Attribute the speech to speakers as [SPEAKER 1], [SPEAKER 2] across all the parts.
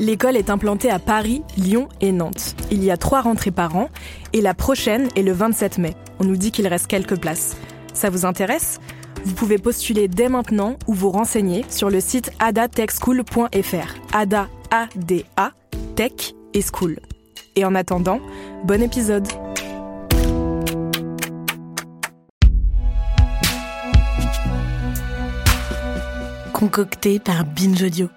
[SPEAKER 1] L'école est implantée à Paris, Lyon et Nantes. Il y a trois rentrées par an et la prochaine est le 27 mai. On nous dit qu'il reste quelques places. Ça vous intéresse? Vous pouvez postuler dès maintenant ou vous renseigner sur le site adatechschool.fr. Ada, A-D-A, Tech et School. Et en attendant, bon épisode Concocté par Binge Audio.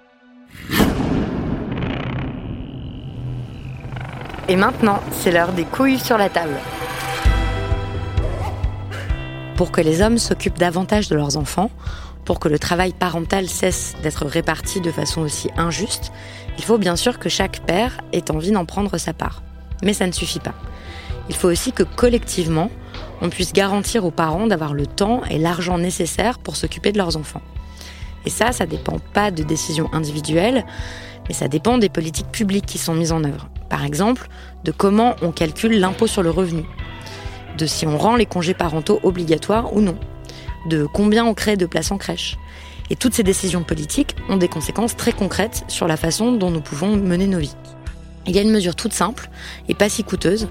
[SPEAKER 2] Et maintenant, c'est l'heure des couilles sur la table. Pour que les hommes s'occupent davantage de leurs enfants, pour que le travail parental cesse d'être réparti de façon aussi injuste, il faut bien sûr que chaque père ait envie d'en prendre sa part. Mais ça ne suffit pas. Il faut aussi que collectivement, on puisse garantir aux parents d'avoir le temps et l'argent nécessaires pour s'occuper de leurs enfants. Et ça, ça dépend pas de décisions individuelles, mais ça dépend des politiques publiques qui sont mises en œuvre. Par exemple, de comment on calcule l'impôt sur le revenu, de si on rend les congés parentaux obligatoires ou non, de combien on crée de places en crèche. Et toutes ces décisions politiques ont des conséquences très concrètes sur la façon dont nous pouvons mener nos vies. Il y a une mesure toute simple et pas si coûteuse,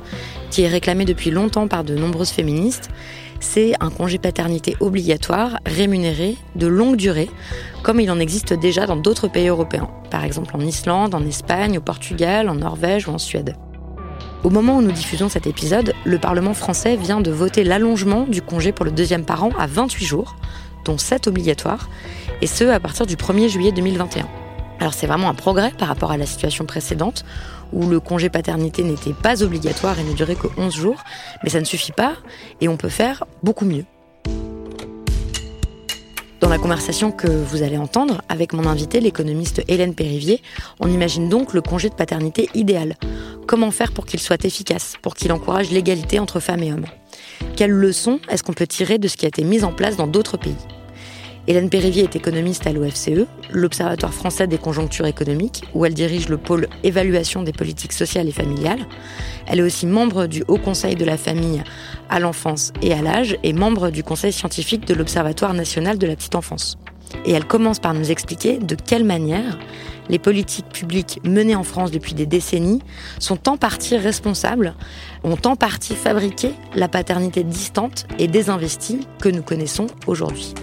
[SPEAKER 2] qui est réclamée depuis longtemps par de nombreuses féministes, c'est un congé paternité obligatoire, rémunéré, de longue durée, comme il en existe déjà dans d'autres pays européens, par exemple en Islande, en Espagne, au Portugal, en Norvège ou en Suède. Au moment où nous diffusons cet épisode, le Parlement français vient de voter l'allongement du congé pour le deuxième parent à 28 jours, dont 7 obligatoires, et ce à partir du 1er juillet 2021. Alors c'est vraiment un progrès par rapport à la situation précédente, où le congé paternité n'était pas obligatoire et ne durait que 11 jours, mais ça ne suffit pas, et on peut faire beaucoup mieux. Dans la conversation que vous allez entendre avec mon invité, l'économiste Hélène Périvier, on imagine donc le congé de paternité idéal. Comment faire pour qu'il soit efficace, pour qu'il encourage l'égalité entre femmes et hommes? Quelles leçons est-ce qu'on peut tirer de ce qui a été mis en place dans d'autres pays? Hélène Périvier est économiste à l'OFCE, l'Observatoire français des conjonctures économiques, où elle dirige le pôle évaluation des politiques sociales et familiales. Elle est aussi membre du Haut Conseil de la famille à l'enfance et à l'âge et membre du Conseil scientifique de l'Observatoire national de la petite enfance. Et elle commence par nous expliquer de quelle manière les politiques publiques menées en France depuis des décennies sont en partie responsables, ont en partie fabriqué la paternité distante et désinvestie que nous connaissons aujourd'hui.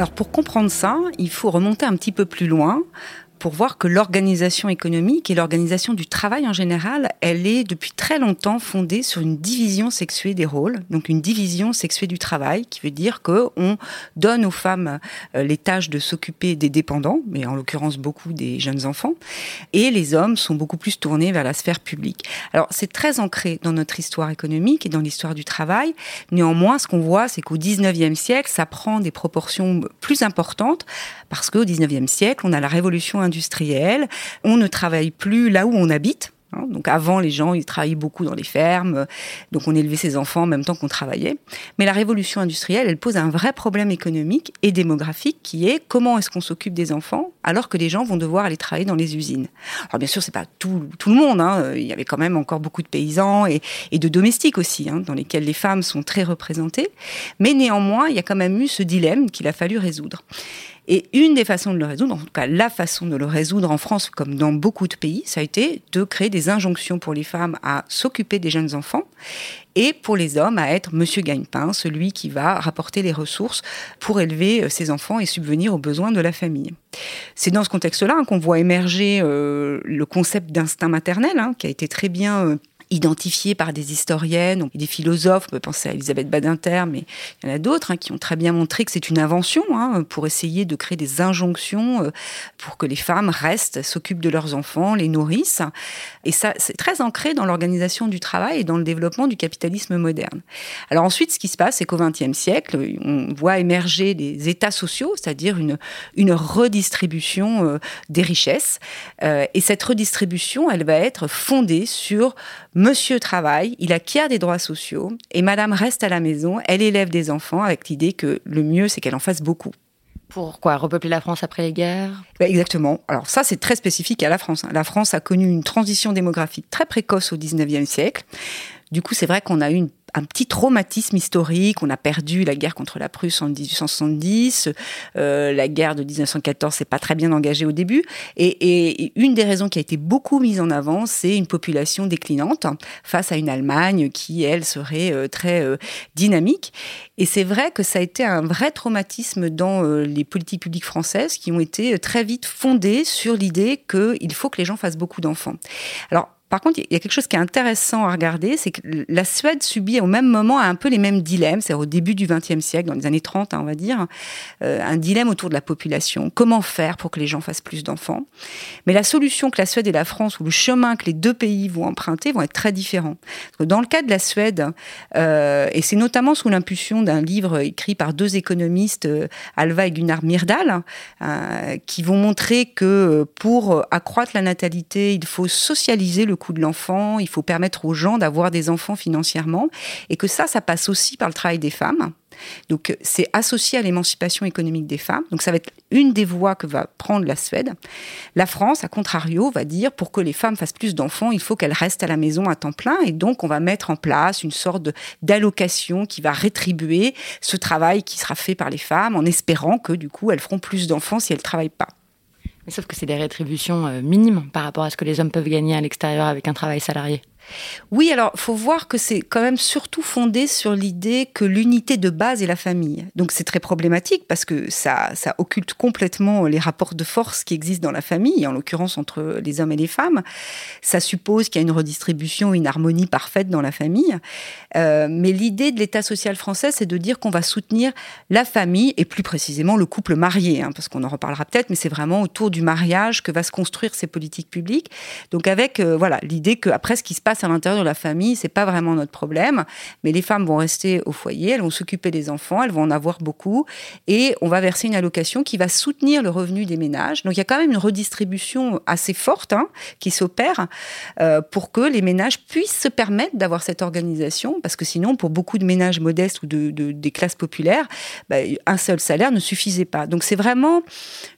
[SPEAKER 3] Alors pour comprendre ça, il faut remonter un petit peu plus loin pour voir que l'organisation économique et l'organisation du travail en général, elle est depuis très longtemps fondée sur une division sexuée des rôles, donc une division sexuée du travail, qui veut dire que on donne aux femmes euh, les tâches de s'occuper des dépendants, mais en l'occurrence beaucoup des jeunes enfants, et les hommes sont beaucoup plus tournés vers la sphère publique. Alors c'est très ancré dans notre histoire économique et dans l'histoire du travail. Néanmoins, ce qu'on voit, c'est qu'au 19e siècle, ça prend des proportions plus importantes parce qu'au 19e siècle, on a la révolution industrielle, on ne travaille plus là où on habite. Hein. Donc avant, les gens, ils travaillaient beaucoup dans les fermes, donc on élevait ses enfants en même temps qu'on travaillait. Mais la révolution industrielle, elle pose un vrai problème économique et démographique qui est comment est-ce qu'on s'occupe des enfants alors que les gens vont devoir aller travailler dans les usines. Alors bien sûr, c'est pas tout, le monde. Hein. Il y avait quand même encore beaucoup de paysans et, et de domestiques aussi, hein, dans lesquels les femmes sont très représentées. Mais néanmoins, il y a quand même eu ce dilemme qu'il a fallu résoudre. Et une des façons de le résoudre, en tout cas la façon de le résoudre en France comme dans beaucoup de pays, ça a été de créer des injonctions pour les femmes à s'occuper des jeunes enfants et pour les hommes à être Monsieur Gagne-Pain, celui qui va rapporter les ressources pour élever euh, ses enfants et subvenir aux besoins de la famille. C'est dans ce contexte-là hein, qu'on voit émerger euh, le concept d'instinct maternel, hein, qui a été très bien euh, identifié par des historiennes et des philosophes. On peut penser à Elisabeth Badinter, mais il y en a d'autres hein, qui ont très bien montré que c'est une invention hein, pour essayer de créer des injonctions euh, pour que les femmes restent, s'occupent de leurs enfants, les nourrissent. Et ça, c'est très ancré dans l'organisation du travail et dans le développement du capitalisme moderne. Alors ensuite, ce qui se passe, c'est qu'au XXe siècle, on voit émerger des États sociaux, c'est-à-dire une, une redistribution euh, des richesses. Euh, et cette redistribution, elle va être fondée sur Monsieur travaille, il acquiert des droits sociaux et Madame reste à la maison, elle élève des enfants avec l'idée que le mieux c'est qu'elle en fasse beaucoup.
[SPEAKER 2] Pourquoi Repeupler la France après les guerres?
[SPEAKER 3] Bah, Exactement. Alors ça, c'est très spécifique à la France. Hein. La France a connu une transition démographique très précoce au 19e siècle. Du coup, c'est vrai qu'on a eu une un petit traumatisme historique. On a perdu la guerre contre la Prusse en 1870. Euh, la guerre de 1914 s'est pas très bien engagée au début. Et, une des raisons qui a été beaucoup mise en avant, c'est une population déclinante face à une Allemagne qui, elle, serait euh, très euh, dynamique. Et c'est vrai que ça a été un vrai traumatisme dans les politiques publiques françaises qui ont été très vite fondées sur l'idée qu'il faut que les gens fassent beaucoup d'enfants. Alors, par contre, il y a quelque chose qui est intéressant à regarder, c'est que la Suède subit au même moment un peu les mêmes dilemmes, c'est au début du XXe siècle, dans les années 30, hein, on va dire, euh, un dilemme autour de la population. Comment faire pour que les gens fassent plus d'enfants? Mais la solution que la Suède et la France, ou le chemin que les deux pays vont emprunter, vont être très différents. Dans le cas de la Suède, euh, et c'est notamment sous l'impulsion d'un livre écrit par deux économistes, euh, Alva et Gunnar Myrdal, qui vont montrer que pour accroître la natalité, il faut socialiser le coût de l'enfant, il faut permettre aux gens d'avoir des enfants financièrement, et que ça, ça passe aussi par le travail des femmes. Donc c'est associé à l'émancipation économique des femmes. Donc ça va être une des voies que va prendre la Suède. La France, à contrario, va dire pour que les femmes fassent plus d'enfants, il faut qu'elles restent à la maison à temps plein. Et donc on va mettre en place une sorte d'allocation qui va rétribuer ce travail qui sera fait par les femmes en espérant que du coup elles feront plus d'enfants si elles ne travaillent pas
[SPEAKER 2] sauf que c'est des rétributions euh, minimes par rapport à ce que les hommes peuvent gagner à l'extérieur avec un travail salarié.
[SPEAKER 3] Oui, alors faut voir que c'est quand même surtout fondé sur l'idée que l'unité de base est la famille. Donc c'est très problématique parce que ça, ça occulte complètement les rapports de force qui existent dans la famille, en l'occurrence entre les hommes et les femmes. Ça suppose qu'il y a une redistribution, une harmonie parfaite dans la famille. Euh, mais l'idée de l'État social français, c'est de dire qu'on va soutenir la famille et plus précisément le couple marié, hein, parce qu'on en reparlera peut-être, mais c'est vraiment autour du mariage que va se construire ces politiques publiques. Donc avec euh, voilà l'idée qu'après ce qui se passe à l'intérieur de la famille, c'est pas vraiment notre problème. Mais les femmes vont rester au foyer, elles vont s'occuper des enfants, elles vont en avoir beaucoup, et on va verser une allocation qui va soutenir le revenu des ménages. Donc il y a quand même une redistribution assez forte hein, qui s'opère euh, pour que les ménages puissent se permettre d'avoir cette organisation, parce que sinon, pour beaucoup de ménages modestes ou de, des classes populaires, bah, un seul salaire ne suffisait pas. Donc c'est vraiment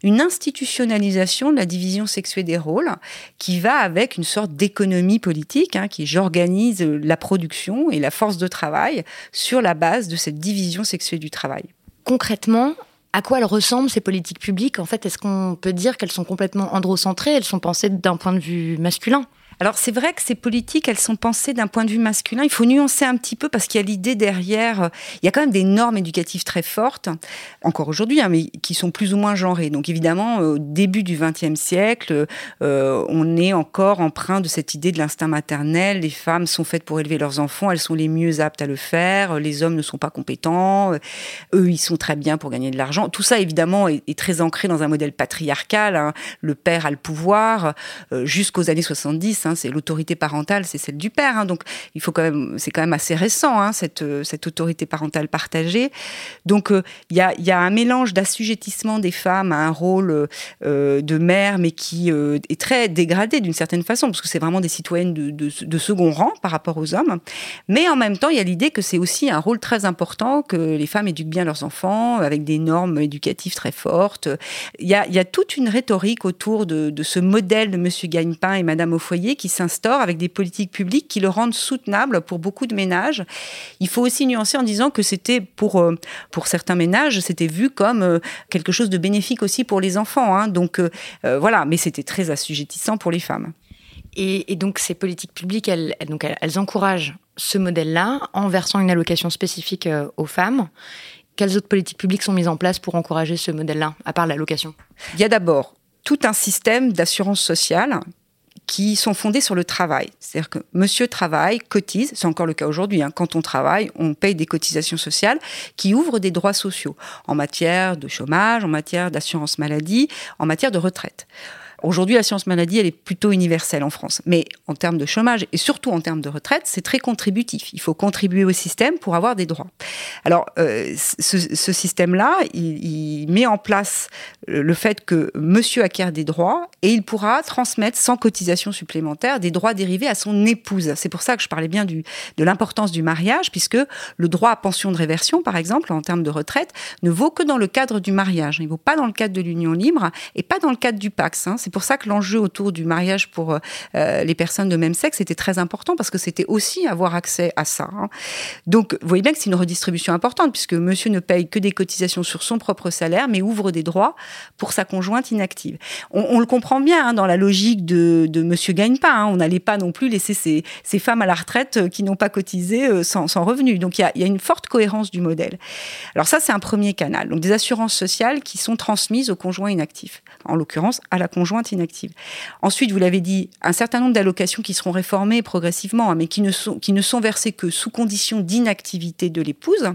[SPEAKER 3] une institutionnalisation de la division sexuée des rôles qui va avec une sorte d'économie politique. Hein, qui j'organise la production et la force de travail sur la base de cette division sexuée du travail.
[SPEAKER 2] Concrètement, à quoi elles ressemblent ces politiques publiques? En fait, est-ce qu'on peut dire qu'elles sont complètement androcentrées? Elles sont pensées d'un point de vue masculin
[SPEAKER 3] alors c'est vrai que ces politiques, elles sont pensées d'un point de vue masculin. Il faut nuancer un petit peu parce qu'il y a l'idée derrière. Il y a quand même des normes éducatives très fortes, encore aujourd'hui, hein, mais qui sont plus ou moins genrées. Donc évidemment, au début du XXe siècle, euh, on est encore empreint de cette idée de l'instinct maternel. Les femmes sont faites pour élever leurs enfants, elles sont les mieux aptes à le faire. Les hommes ne sont pas compétents. Eux, ils sont très bien pour gagner de l'argent. Tout ça, évidemment, est, très ancré dans un modèle patriarcal. Hein. Le père a le pouvoir euh, jusqu'aux années 70. Hein, c'est l'autorité parentale, c'est celle du père. Hein. donc, il faut quand même, c'est quand même assez récent hein, cette euh, cette autorité parentale partagée. Donc, euh, il y, a, un mélange d'assujettissement des femmes à un rôle euh, de mère, mais qui est très dégradé d'une certaine façon, parce que c'est vraiment des citoyennes de, second rang par rapport aux hommes. Mais en même temps, il y a l'idée que c'est aussi un rôle très important que les femmes éduquent bien leurs enfants avec des normes éducatives très fortes. Il y a, toute une rhétorique autour de, de ce modèle de Monsieur Gagne-Pain et Madame au foyer qui s'instaure avec des politiques publiques qui le rendent soutenable pour beaucoup de ménages. Il faut aussi nuancer en disant que c'était pour, euh, pour certains ménages, c'était vu comme euh, quelque chose de bénéfique aussi pour les enfants. Hein. Donc voilà, mais c'était très assujettissant pour les femmes.
[SPEAKER 2] Et, donc ces politiques publiques, elles, donc elles, encouragent ce modèle-là en versant une allocation spécifique aux femmes. Quelles autres politiques publiques sont mises en place pour encourager ce modèle-là, à part l'allocation?
[SPEAKER 3] Il y a d'abord tout un système d'assurance sociale qui sont fondés sur le travail. C'est-à-dire que monsieur travaille, cotise, c'est encore le cas aujourd'hui, hein. quand on travaille, on paye des cotisations sociales qui ouvrent des droits sociaux en matière de chômage, en matière d'assurance maladie, en matière de retraite. Aujourd'hui, la science maladie, elle est plutôt universelle en France. Mais en termes de chômage et surtout en termes de retraite, c'est très contributif. Il faut contribuer au système pour avoir des droits. Alors, euh, ce, système-là, il, met en place le fait que monsieur acquiert des droits et il pourra transmettre sans cotisation supplémentaire des droits dérivés à son épouse. C'est pour ça que je parlais bien de l'importance du mariage, puisque le droit à pension de réversion, par exemple, en termes de retraite, ne vaut que dans le cadre du mariage. Il ne vaut pas dans le cadre de l'union libre et pas dans le cadre du Pax. Hein. C'est pour ça que l'enjeu autour du mariage pour euh, les personnes de même sexe était très important parce que c'était aussi avoir accès à ça. Hein. Donc, vous voyez bien que c'est une redistribution importante puisque monsieur ne paye que des cotisations sur son propre salaire, mais ouvre des droits pour sa conjointe inactive. On, le comprend bien hein, dans la logique de, de monsieur gagne pas. Hein. On n'allait pas non plus laisser ces, femmes à la retraite euh, qui n'ont pas cotisé euh, sans, sans revenu. Donc, il y y a, une forte cohérence du modèle. Alors ça, c'est un premier canal. Donc, des assurances sociales qui sont transmises au conjoint inactif, en l'occurrence à la conjointe inactive. Ensuite, vous l'avez dit, un certain nombre d'allocations qui seront réformées progressivement, hein, mais qui ne sont, qui ne sont versées que sous condition d'inactivité de l'épouse.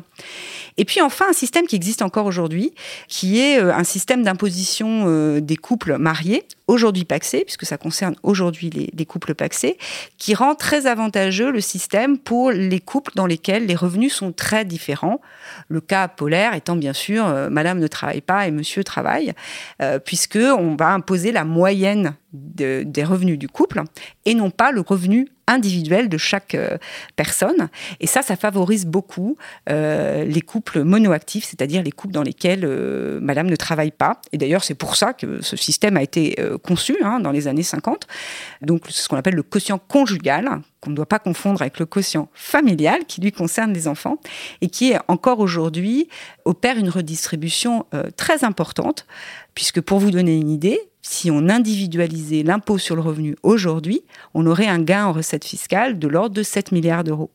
[SPEAKER 3] Et puis enfin, un système qui existe encore aujourd'hui, qui est euh, un système d'imposition euh, des couples mariés, aujourd'hui paxé, puisque ça concerne aujourd'hui les, les, couples paxés, qui rend très avantageux le système pour les couples dans lesquels les revenus sont très différents. Le cas polaire étant bien sûr, euh, Madame ne travaille pas et Monsieur travaille, euh, puisque on va imposer la moyenne des revenus du couple et non pas le revenu individuel de chaque euh, personne. Et ça, ça favorise beaucoup euh, les couples monoactifs, c'est-à-dire les couples dans lesquels euh, madame ne travaille pas. Et d'ailleurs, c'est pour ça que ce système a été conçu hein, dans les années 50. Donc, c'est ce qu'on appelle le quotient conjugal, qu'on ne doit pas confondre avec le quotient familial qui lui concerne les enfants et qui encore aujourd'hui opère une redistribution très importante puisque pour vous donner une idée, si on individualisait l'impôt sur le revenu aujourd'hui, on aurait un gain en recettes fiscales de l'ordre de 7 milliards d'euros.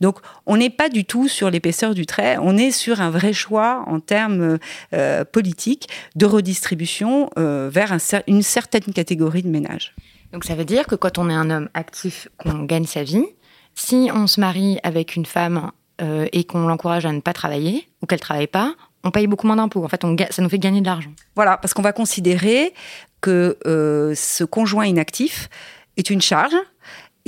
[SPEAKER 3] Donc on n'est pas du tout sur l'épaisseur du trait, on est sur un vrai choix en termes euh, politiques de redistribution euh, vers une certaine catégorie de ménages.
[SPEAKER 2] Donc ça veut dire que quand on est un homme actif, qu'on gagne sa vie, si on se marie avec une femme euh, et qu'on l'encourage à ne pas travailler ou qu'elle ne travaille pas, on paye beaucoup moins d'impôts. En fait, on, ça nous fait gagner de l'argent.
[SPEAKER 3] Voilà, parce qu'on va considérer que euh, ce conjoint inactif est une charge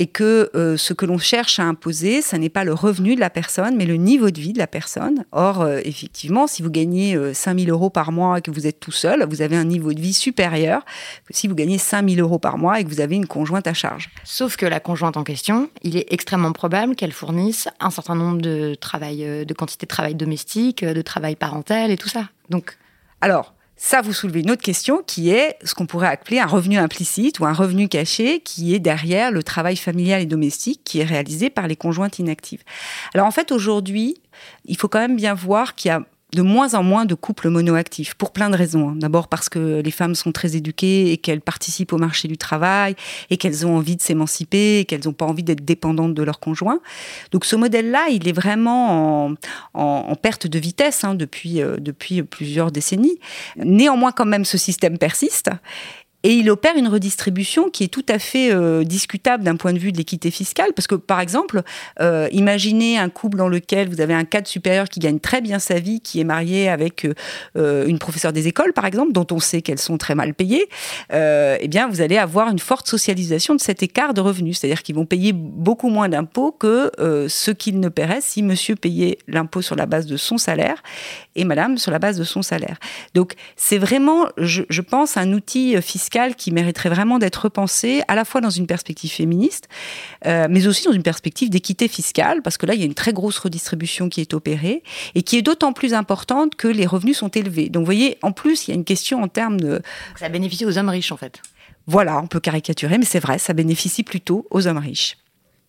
[SPEAKER 3] et que euh, ce que l'on cherche à imposer, ce n'est pas le revenu de la personne, mais le niveau de vie de la personne. Or, euh, effectivement, si vous gagnez 5 000 euros par mois et que vous êtes tout seul, vous avez un niveau de vie supérieur que si vous gagnez 5 000 euros par mois et que vous avez une conjointe à charge.
[SPEAKER 2] Sauf que la conjointe en question, il est extrêmement probable qu'elle fournisse un certain nombre de travail, de quantité de travail domestique, de travail parental et tout ça.
[SPEAKER 3] Donc, alors, ça, vous soulevez une autre question qui est ce qu'on pourrait appeler un revenu implicite ou un revenu caché qui est derrière le travail familial et domestique qui est réalisé par les conjointes inactives. Alors en fait, aujourd'hui, il faut quand même bien voir qu'il y a de moins en moins de couples monoactifs, pour plein de raisons. Hein. D'abord parce que les femmes sont très éduquées et qu'elles participent au marché du travail et qu'elles ont envie de s'émanciper et qu'elles n'ont pas envie d'être dépendantes de leur conjoint. Donc ce modèle-là, il est vraiment en, perte de vitesse hein, euh, depuis plusieurs décennies. Néanmoins, quand même, ce système persiste. Et il opère une redistribution qui est tout à fait euh, discutable d'un point de vue de l'équité fiscale, parce que par exemple, euh, imaginez un couple dans lequel vous avez un cadre supérieur qui gagne très bien sa vie, qui est marié avec euh, une professeure des écoles, par exemple, dont on sait qu'elles sont très mal payées. eh bien, vous allez avoir une forte socialisation de cet écart de revenus, c'est-à-dire qu'ils vont payer beaucoup moins d'impôts que ce qu'ils ne paieraient si Monsieur payait l'impôt sur la base de son salaire et Madame sur la base de son salaire. Donc, c'est vraiment, je, je pense, un outil fiscal qui mériterait vraiment d'être repensé à la fois dans une perspective féministe, euh, mais aussi dans une perspective d'équité fiscale, parce que là, il y a une très grosse redistribution qui est opérée et qui est d'autant plus importante que les revenus sont élevés. Donc, vous voyez, en plus, il y a une question en termes de...
[SPEAKER 2] Ça bénéficie aux hommes riches, en fait.
[SPEAKER 3] Voilà, on peut caricaturer, mais c'est vrai, ça bénéficie plutôt aux hommes riches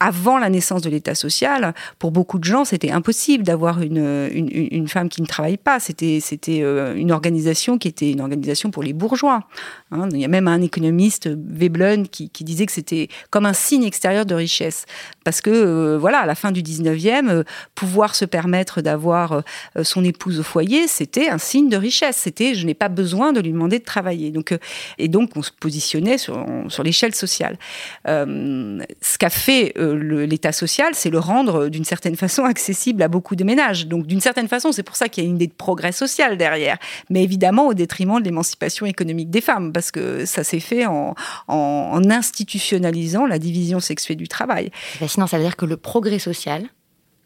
[SPEAKER 3] avant la naissance de l'État social, pour beaucoup de gens, c'était impossible d'avoir une, une, femme qui ne travaille pas. C'était, c'était euh, une organisation qui était une organisation pour les bourgeois. Hein. il y a même un économiste, Veblen, qui, disait que c'était comme un signe extérieur de richesse. Parce que, euh, voilà, à la fin du 19e, euh, pouvoir se permettre d'avoir son épouse au foyer, c'était un signe de richesse. C'était, je n'ai pas besoin de lui demander de travailler. Donc, et donc, on se positionnait sur, sur l'échelle sociale. ce qu'a fait l'état social, c'est le rendre d'une certaine façon accessible à beaucoup de ménages. Donc d'une certaine façon, c'est pour ça qu'il y a une idée de progrès social derrière, mais évidemment au détriment de l'émancipation économique des femmes, parce que ça s'est fait en, institutionnalisant la division sexuée du travail.
[SPEAKER 2] Sinon, ça veut dire que le progrès social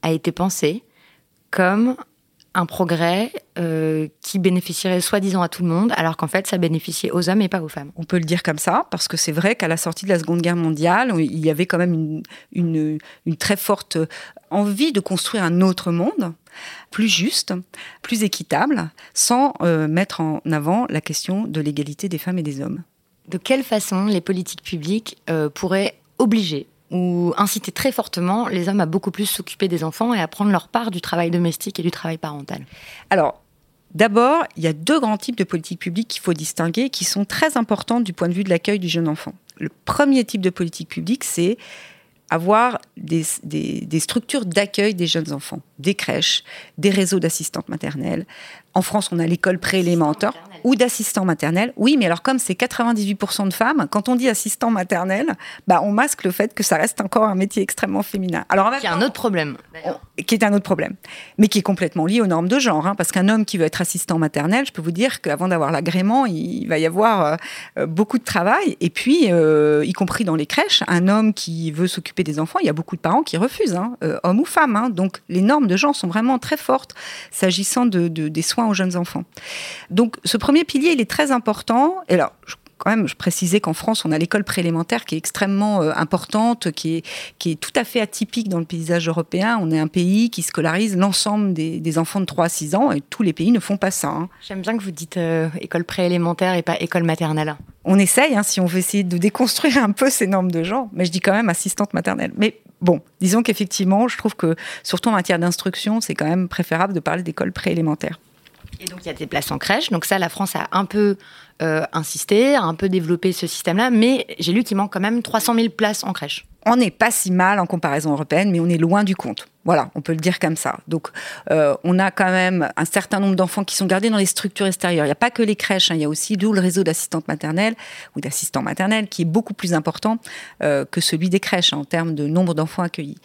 [SPEAKER 2] a été pensé comme un progrès euh, qui bénéficierait soi-disant à tout le monde, alors qu'en fait, ça bénéficiait aux hommes et pas aux femmes.
[SPEAKER 3] On peut le dire comme ça, parce que c'est vrai qu'à la sortie de la Seconde Guerre mondiale, il y avait quand même une, une très forte envie de construire un autre monde plus juste, plus équitable, sans euh, mettre en avant la question de l'égalité des femmes et des hommes.
[SPEAKER 2] De quelle façon les politiques publiques euh, pourraient obliger ou inciter très fortement les hommes à beaucoup plus s'occuper des enfants et à prendre leur part du travail domestique et du travail parental
[SPEAKER 3] Alors, d'abord, il y a deux grands types de politiques publiques qu'il faut distinguer qui sont très importantes du point de vue de l'accueil du jeune enfant. Le premier type de politique publique, c'est avoir des, des structures d'accueil des jeunes enfants, des crèches, des réseaux d'assistantes maternelles. En France, on a l'école préélémentaire ou d'assistant maternel. Oui, mais alors comme c'est 98% de femmes, quand on dit assistant maternel, bah on masque le fait que ça reste encore un métier extrêmement féminin.
[SPEAKER 2] Alors qui est un autre problème,
[SPEAKER 3] qui est un autre problème, mais qui est complètement lié aux normes de genre. Hein, parce qu'un homme qui veut être assistant maternel, je peux vous dire qu'avant d'avoir l'agrément, il va y avoir euh, euh, beaucoup de travail. Et puis, euh, y compris dans les crèches, un homme qui veut s'occuper des enfants, il y a beaucoup de parents qui refusent, hein, hommes ou femmes. Hein. donc les normes de genre sont vraiment très fortes s'agissant de, des soins aux jeunes enfants. Donc ce premier pilier, il est très important. Et alors, quand même, je précisais qu'en France, on a l'école préélémentaire qui est extrêmement euh, importante, qui est, qui est tout à fait atypique dans le paysage européen. On est un pays qui scolarise l'ensemble des, enfants de 3 à 6 ans et tous les pays ne font pas ça. Hein.
[SPEAKER 2] J'aime bien que vous dites euh, école préélémentaire et pas école maternelle.
[SPEAKER 3] On essaye, hein, si on veut essayer de déconstruire un peu ces normes de genre, mais je dis quand même assistante maternelle. Mais bon, disons qu'effectivement, je trouve que surtout en matière d'instruction, c'est quand même préférable de parler d'école préélémentaire.
[SPEAKER 2] Et donc il y a des places en crèche. Donc ça, la France a un peu euh, insisté, a un peu développé ce système-là. Mais j'ai lu qu'il manque quand même 300 000 places en crèche.
[SPEAKER 3] On n'est pas si mal en comparaison européenne, mais on est loin du compte. Voilà, on peut le dire comme ça. Donc, euh, on a quand même un certain nombre d'enfants qui sont gardés dans les structures extérieures. Il n'y a pas que les crèches, hein. il y a aussi d'où le réseau d'assistantes maternelles ou d'assistants maternels qui est beaucoup plus important euh, que celui des crèches hein, en termes de nombre d'enfants accueillis.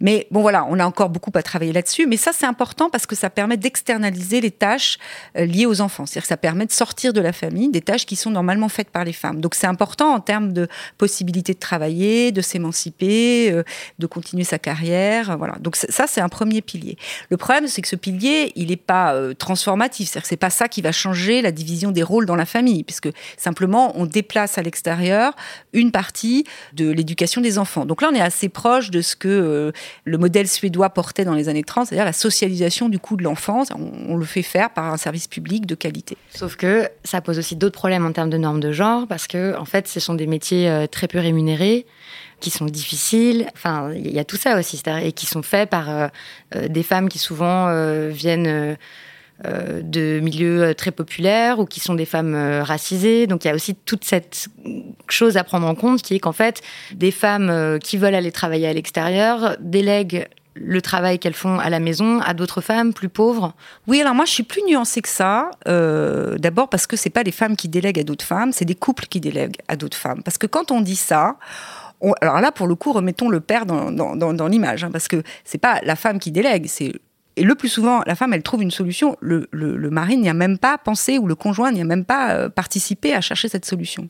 [SPEAKER 3] Mais bon, voilà, on a encore beaucoup à travailler là-dessus. Mais ça, c'est important parce que ça permet d'externaliser les tâches liées aux enfants. C'est-à-dire que ça permet de sortir de la famille tâches qui sont normalement faites par les femmes. Donc, c'est important en termes de possibilité de travailler, de s'émanciper, de continuer sa carrière. Voilà. Donc, ça, c'est un premier pilier. Le problème, c'est que ce pilier, il n'est pas euh, transformatif. C'est-à-dire que c'est pas ça qui va changer la division des rôles dans la famille, puisque simplement, on déplace à l'extérieur une partie de l'éducation des enfants. Donc là, on est assez proche de ce que euh, le modèle suédois portait dans les années 30, c'est-à-dire la socialisation du coût de l'enfance. On, le fait faire par un service public de qualité.
[SPEAKER 2] Sauf que ça pose aussi d'autres problèmes en termes de normes de genre, parce que, en fait, ce sont des métiers euh, très peu rémunérés qui sont difficiles. Enfin, il y a tout ça aussi, et qui sont faits par euh, euh, des femmes qui souvent viennent de milieux très populaires ou qui sont des femmes racisées. Donc il y a aussi toute cette chose à prendre en compte qui est qu'en fait, des femmes qui veulent aller travailler à l'extérieur délèguent le travail qu'elles font à la maison à d'autres femmes plus pauvres
[SPEAKER 3] Oui, alors moi je suis plus nuancée que ça. D'abord parce que c'est pas des femmes qui délèguent à d'autres femmes, c'est des couples qui délèguent à d'autres femmes. Parce que quand on dit ça, alors là, pour le coup, remettons le père dans, dans l'image, hein, parce que c'est pas la femme qui délègue, c'est et le plus souvent, la femme, elle trouve une solution. Le, mari n'y a même pas pensé ou le conjoint n'y a même pas euh, participé à chercher cette solution.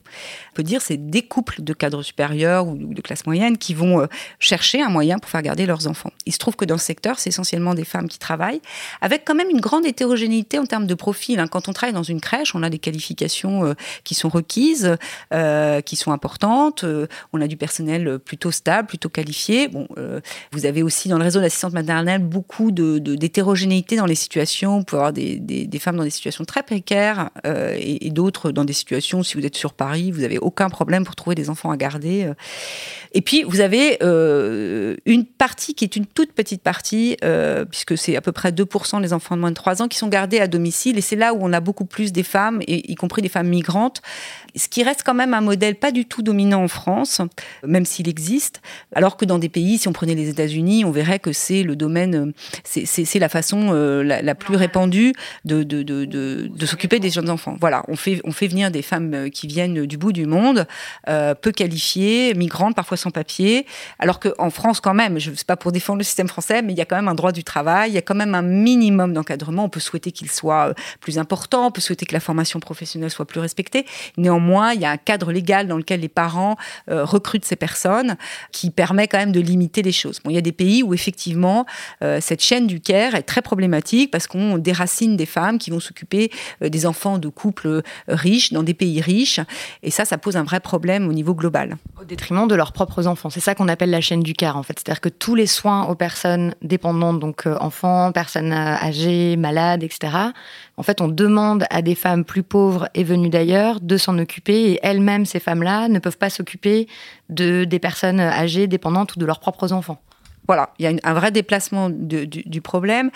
[SPEAKER 3] On peut dire c'est des couples de cadres supérieurs ou de classe moyenne qui vont euh, chercher un moyen pour faire garder leurs enfants. Il se trouve que dans ce secteur, c'est essentiellement des femmes qui travaillent, avec quand même une grande hétérogénéité en termes de profil. Hein. Quand on travaille dans une crèche, on a des qualifications euh, qui sont requises, qui sont importantes. on a du personnel plutôt stable, plutôt qualifié. Bon, vous avez aussi dans le réseau d'assistantes maternelles beaucoup de d'hétérogénéité dans les situations. Vous pouvez avoir des, des, femmes dans des situations très précaires euh, et, d'autres dans des situations, si vous êtes sur Paris, vous n'avez aucun problème pour trouver des enfants à garder. Euh. Et puis, vous avez euh, une partie qui est une toute petite partie, puisque c'est à peu près 2% des enfants de moins de 3 ans qui sont gardés à domicile. Et c'est là où on a beaucoup plus des femmes, et, y compris des femmes migrantes, ce qui reste quand même un modèle pas du tout dominant en France, même s'il existe, alors que dans des pays, si on prenait les États-Unis, on verrait que c'est le domaine, c'est la façon euh, la, plus répandue de, de, de, de, s'occuper des jeunes enfants. Voilà, on fait, on fait venir des femmes euh, qui viennent du bout du monde, euh, peu qualifiées, migrantes, parfois sans papier, alors qu'en France, quand même, je ne sais pas pour défendre le système français, mais il y a quand même un droit du travail, il y a quand même un minimum d'encadrement. On peut souhaiter qu'il soit plus important, on peut souhaiter que la formation professionnelle soit plus respectée. Néanmoins, il y a un cadre légal dans lequel les parents recrutent ces personnes qui permet quand même de limiter les choses. Bon, il y a des pays où effectivement cette chaîne du care est très problématique parce qu'on déracine des femmes qui vont s'occuper euh, des enfants de couples euh, riches dans des pays riches. Et ça, ça pose un vrai problème au niveau global.
[SPEAKER 2] Au détriment de leurs propres enfants. C'est ça qu'on appelle la chaîne du care, en fait. C'est-à-dire que tous les soins aux personnes dépendantes, donc euh, enfants, personnes âgées, malades, etc., en fait, on demande à des femmes plus pauvres et venues d'ailleurs de s'en occuper et elles-mêmes, ces femmes-là, ne peuvent pas s'occuper de des personnes âgées, dépendantes ou de leurs propres enfants.
[SPEAKER 3] Voilà, il y a un vrai déplacement du, problème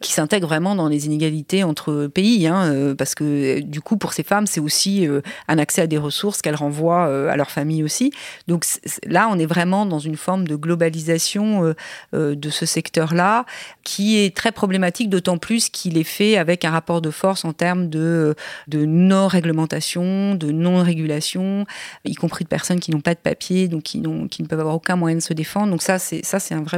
[SPEAKER 3] qui s'intègre vraiment dans les inégalités entre pays, hein, euh, parce que du coup, pour ces femmes, c'est aussi euh, un accès à des ressources qu'elles renvoient euh, à leur famille aussi. Donc là, on est vraiment dans une forme de globalisation de ce secteur-là, qui est très problématique, d'autant plus qu'il est fait avec un rapport de force en termes de, non-réglementation, de non-régulation, y compris de personnes qui n'ont pas de papier, donc qui, qui ne peuvent avoir aucun moyen de se défendre. Donc ça, c'est un vrai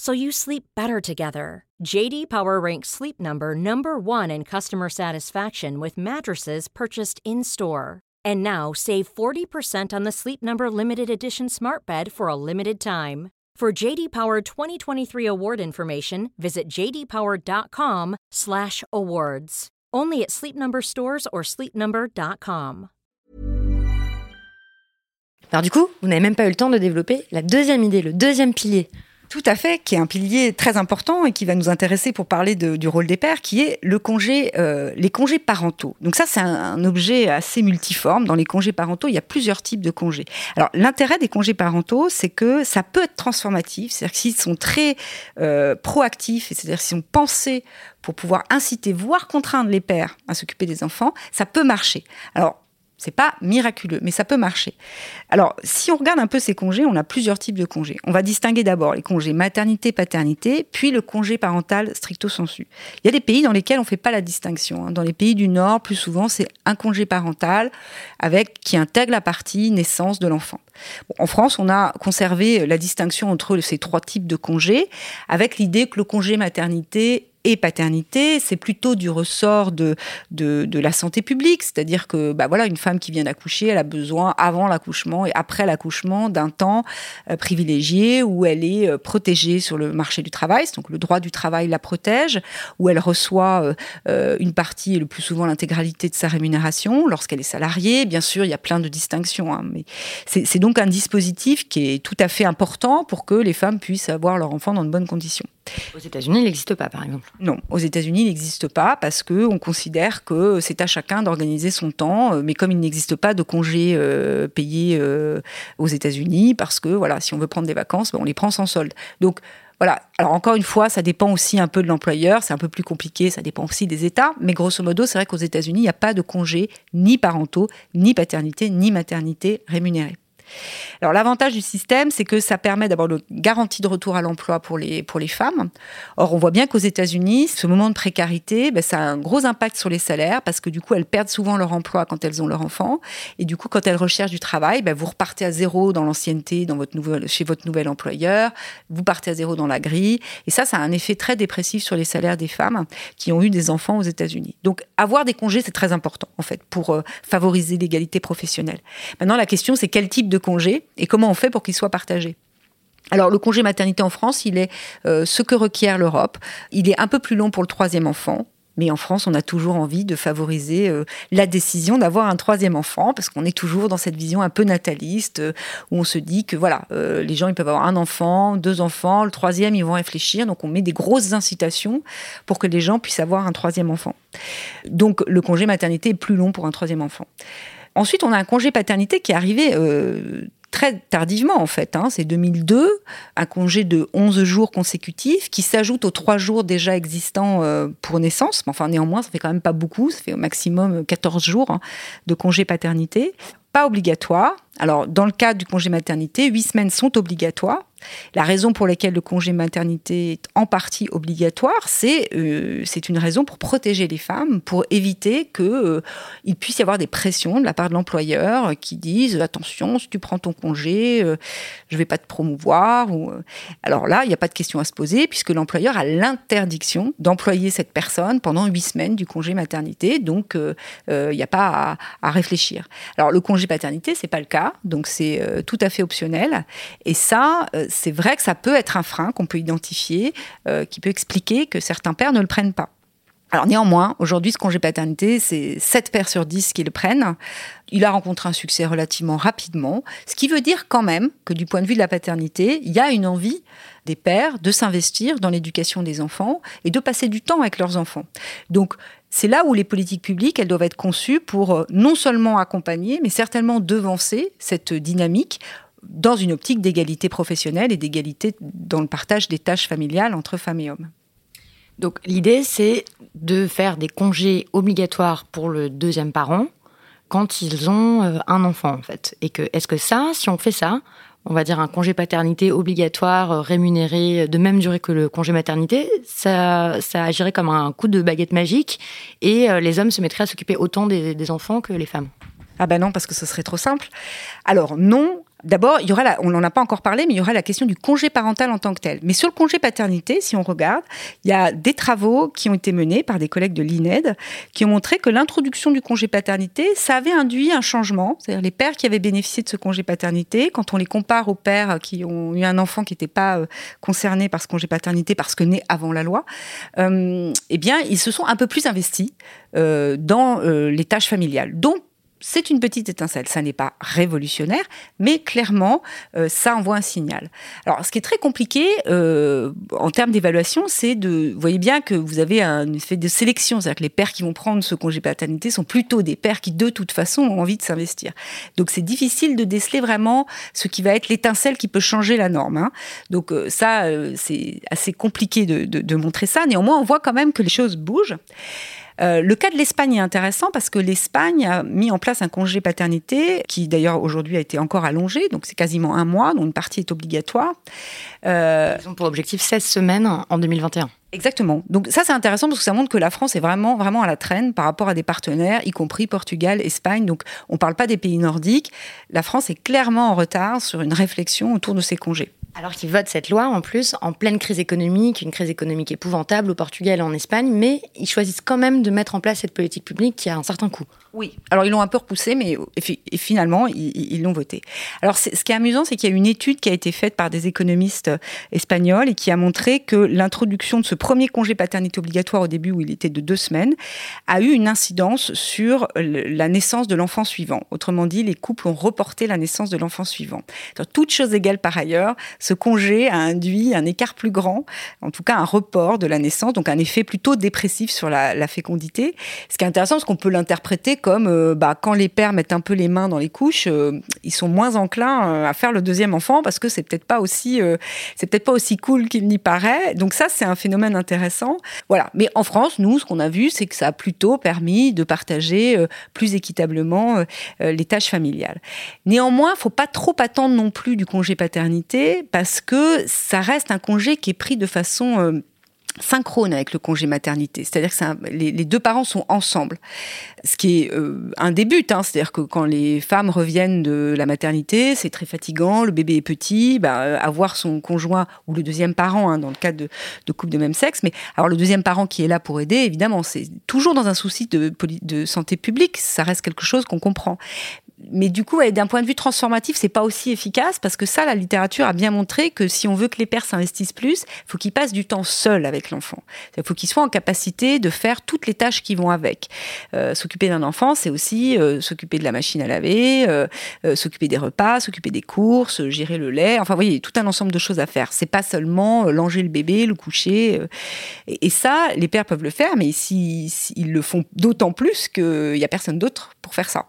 [SPEAKER 4] so you sleep better together. JD Power ranks Sleep Number number 1 in customer satisfaction with mattresses purchased in-store. And now save 40% on the Sleep Number limited edition Smart Bed for a limited time. For JD Power 2023 award information, visit jdpower.com/awards. Only at Sleep Number stores or sleepnumber.com.
[SPEAKER 2] Alors du coup, vous n'avez même pas eu le temps de développer la deuxième idée, le deuxième pilier
[SPEAKER 3] Tout à fait, qui est un pilier très important et qui va nous intéresser pour parler du rôle des pères, qui est le congé, euh, les congés parentaux. Donc ça, c'est un, objet assez multiforme. Dans les congés parentaux, il y a plusieurs types de congés. Alors l'intérêt des congés parentaux, c'est que ça peut être transformatif, c'est-à-dire qu'ils sont très euh, proactifs, c'est-à-dire s'ils sont pensés pour pouvoir inciter, voire contraindre les pères à s'occuper des enfants, ça peut marcher. Alors c'est pas miraculeux, mais ça peut marcher. Alors, si on regarde un peu ces congés, on a plusieurs types de congés. On va distinguer d'abord les congés maternité-paternité, puis le congé parental stricto sensu. Il y a des pays dans lesquels on fait pas la distinction. Hein. Dans les pays du Nord, plus souvent, c'est un congé parental avec qui intègre la partie naissance de l'enfant. en France, on a conservé la distinction entre ces trois types de congés, avec l'idée que le congé maternité et paternité, c'est plutôt du ressort de, de, la santé publique, c'est-à-dire que bah voilà, une femme qui vient d'accoucher, elle a besoin avant l'accouchement et après l'accouchement d'un temps euh, privilégié où elle est euh, protégée sur le marché du travail, donc le droit du travail la protège, où elle reçoit euh, une partie et le plus souvent l'intégralité de sa rémunération lorsqu'elle est salariée. Bien sûr, il y a plein de distinctions, hein, mais c'est donc un dispositif qui est tout à fait important pour que les femmes puissent avoir leur enfant dans de bonnes conditions.
[SPEAKER 2] Aux États-Unis, il n'existe pas, par exemple.
[SPEAKER 3] Non, aux États-Unis, il n'existe pas parce que on considère que c'est à chacun d'organiser son temps. Euh, mais comme il n'existe pas de congés euh, payés euh, aux États-Unis, parce que voilà, si on veut prendre des vacances, ben, on les prend sans solde. Donc voilà. Alors encore une fois, ça dépend aussi un peu de l'employeur, c'est un peu plus compliqué, ça dépend aussi des États, mais grosso modo, c'est vrai qu'aux États-Unis, il n'y a pas de congés ni parentaux, ni paternité, ni maternité rémunérés. Alors l'avantage du système, c'est que ça permet d'avoir une garantie de retour à l'emploi pour les, pour les femmes. Or, on voit bien qu'aux États-Unis, ce moment de précarité, ben, ça a un gros impact sur les salaires parce que du coup, elles perdent souvent leur emploi quand elles ont leur enfant. Et du coup, quand elles recherchent du travail, ben, vous repartez à zéro dans l'ancienneté, dans votre nouvelle, chez votre nouvel employeur. Vous partez à zéro dans la grille. Et ça, ça a un effet très dépressif sur les salaires des femmes qui ont eu des enfants aux États-Unis. Donc, avoir des congés, c'est très important, en fait, pour euh, favoriser l'égalité professionnelle. Maintenant, la question, c'est quel type de congé et comment on fait pour qu'il soit partagé. Alors le congé maternité en France, il est euh, ce que requiert l'Europe. Il est un peu plus long pour le troisième enfant. Mais en France, on a toujours envie de favoriser euh, la décision d'avoir un troisième enfant, parce qu'on est toujours dans cette vision un peu nataliste, euh, où on se dit que voilà, les gens ils peuvent avoir un enfant, deux enfants, le troisième ils vont réfléchir, donc on met des grosses incitations pour que les gens puissent avoir un troisième enfant. Donc le congé maternité est plus long pour un troisième enfant. Ensuite, on a un congé paternité qui est arrivé euh, très tardivement en fait. Hein. C'est 2002, un congé de 11 jours consécutifs qui s'ajoute aux 3 jours déjà existants euh, pour naissance. Mais enfin, néanmoins, ça fait quand même pas beaucoup. Ça fait au maximum 14 jours hein, de congé paternité. Pas obligatoire. Alors, dans le cas du congé maternité, 8 semaines sont obligatoires. La raison pour laquelle le congé maternité est en partie obligatoire, c'est euh, une raison pour protéger les femmes, pour éviter qu'il euh, puisse y avoir des pressions de la part de l'employeur qui disent attention, si tu prends ton congé, euh, je ne vais pas te promouvoir. Ou, alors là, il n'y a pas de question à se poser puisque l'employeur a l'interdiction d'employer cette personne pendant huit semaines du congé maternité, donc il n'y a pas à, à, réfléchir. Alors le congé paternité, c'est pas le cas, donc c'est tout à fait optionnel. Et ça, c'est vrai que ça peut être un frein qu'on peut identifier, euh, qui peut expliquer que certains pères ne le prennent pas. Alors néanmoins, aujourd'hui, ce congé paternité, c'est 7 pères sur 10 qui le prennent. Il a rencontré un succès relativement rapidement, ce qui veut dire quand même que du point de vue de la paternité, il y a une envie des pères de s'investir dans l'éducation des enfants et de passer du temps avec leurs enfants. Donc c'est là où les politiques publiques, elles doivent être conçues pour euh, non seulement accompagner, mais certainement devancer cette dynamique dans une optique d'égalité professionnelle et d'égalité dans le partage des tâches familiales entre femmes et hommes.
[SPEAKER 2] Donc l'idée, c'est de faire des congés obligatoires pour le deuxième parent quand ils ont euh, un enfant, en fait. Et est-ce que ça, si on fait ça, on va dire un congé paternité obligatoire, euh, rémunéré, de même durée que le congé maternité, ça, ça agirait comme un coup de baguette magique et euh, les hommes se mettraient à s'occuper autant des, des enfants que les femmes.
[SPEAKER 3] Ah ben non, parce que ce serait trop simple. Alors non, D'abord, il y on n'en a pas encore parlé, mais il y aura la question du congé parental en tant que tel. Mais sur le congé paternité, si on regarde, il y a des travaux qui ont été menés par des collègues de l'INED qui ont montré que l'introduction du congé paternité, ça avait induit un changement. C'est-à-dire les pères qui avaient bénéficié de ce congé paternité, quand on les compare aux pères qui ont eu un enfant qui n'était pas euh, concerné par ce congé paternité parce que né avant la loi, euh, eh bien, ils se sont un peu plus investis euh, dans les tâches familiales. Donc, c'est une petite étincelle. Ça n'est pas révolutionnaire, mais clairement, euh, ça envoie un signal. Alors, ce qui est très compliqué euh, en termes d'évaluation, c'est de. Vous voyez bien que vous avez un effet de sélection. C'est-à-dire que les pères qui vont prendre ce congé paternité sont plutôt des pères qui, de toute façon, ont envie de s'investir. Donc, c'est difficile de déceler vraiment ce qui va être l'étincelle qui peut changer la norme. Hein. Donc, euh, ça, c'est assez compliqué de, de montrer ça. Néanmoins, on voit quand même que les choses bougent. Euh, le cas de l'Espagne est intéressant parce que l'Espagne a mis en place un congé paternité qui d'ailleurs aujourd'hui a été encore allongé, donc c'est quasiment un mois, dont une partie est obligatoire.
[SPEAKER 2] Euh, Ils ont pour objectif 16 semaines en 2021.
[SPEAKER 3] Exactement. Donc ça c'est intéressant parce que ça montre que la France est vraiment vraiment à la traîne par rapport à des partenaires, y compris Portugal, Espagne. Donc on ne parle pas des pays nordiques. La France est clairement en retard sur une réflexion autour de ces congés.
[SPEAKER 2] Alors qu'ils votent cette loi, en plus, en pleine crise économique, une crise économique épouvantable au Portugal et en Espagne, mais ils choisissent quand même de mettre en place cette politique publique qui a un certain coût.
[SPEAKER 3] Oui, alors ils l'ont un peu repoussé, mais finalement, ils l'ont voté. Alors ce qui est amusant, c'est qu'il y a une étude qui a été faite par des économistes espagnols et qui a montré que l'introduction de ce premier congé paternité obligatoire au début, où il était de deux semaines, a eu une incidence sur la naissance de l'enfant suivant. Autrement dit, les couples ont reporté la naissance de l'enfant suivant. Toutes choses égales par ailleurs, ce congé a induit un écart plus grand, en tout cas un report de la naissance, donc un effet plutôt dépressif sur la, fécondité. Ce qui est intéressant, c'est qu'on peut l'interpréter comme euh, bah, quand les pères mettent un peu les mains dans les couches, euh, ils sont moins enclins à faire le deuxième enfant parce que c'est peut-être pas aussi, c'est peut-être pas aussi cool qu'il n'y paraît. Donc ça, c'est un phénomène intéressant. Voilà. Mais en France, nous, ce qu'on a vu, c'est que ça a plutôt permis de partager plus équitablement les tâches familiales. Néanmoins, faut pas trop attendre non plus du congé paternité parce que ça reste un congé qui est pris de façon euh, synchrone avec le congé maternité, c'est-à-dire que les, deux parents sont ensemble, ce qui est euh, un début, hein. c'est-à-dire que quand les femmes reviennent de la maternité, c'est très fatigant, le bébé est petit, bah, euh, avoir son conjoint ou le deuxième parent, hein, dans le cas de, de couples de même sexe, mais avoir le deuxième parent qui est là pour aider, évidemment, c'est toujours dans un souci de, de santé publique, ça reste quelque chose qu'on comprend mais du coup, d'un point de vue transformatif, c'est pas aussi efficace parce que ça, la littérature a bien montré que si on veut que les pères s'investissent plus, faut qu'ils passent du temps seuls avec l'enfant. Il faut qu'ils soient en capacité de faire toutes les tâches qui vont avec. Euh, s'occuper d'un enfant, c'est aussi euh, s'occuper de la machine à laver, euh, s'occuper des repas, s'occuper des courses, gérer le lait. Enfin, vous voyez, tout un ensemble de choses à faire. C'est pas seulement langer le bébé, le coucher. Et, ça, les pères peuvent le faire, mais ici, ils le font d'autant plus qu'il y a personne d'autre pour faire ça.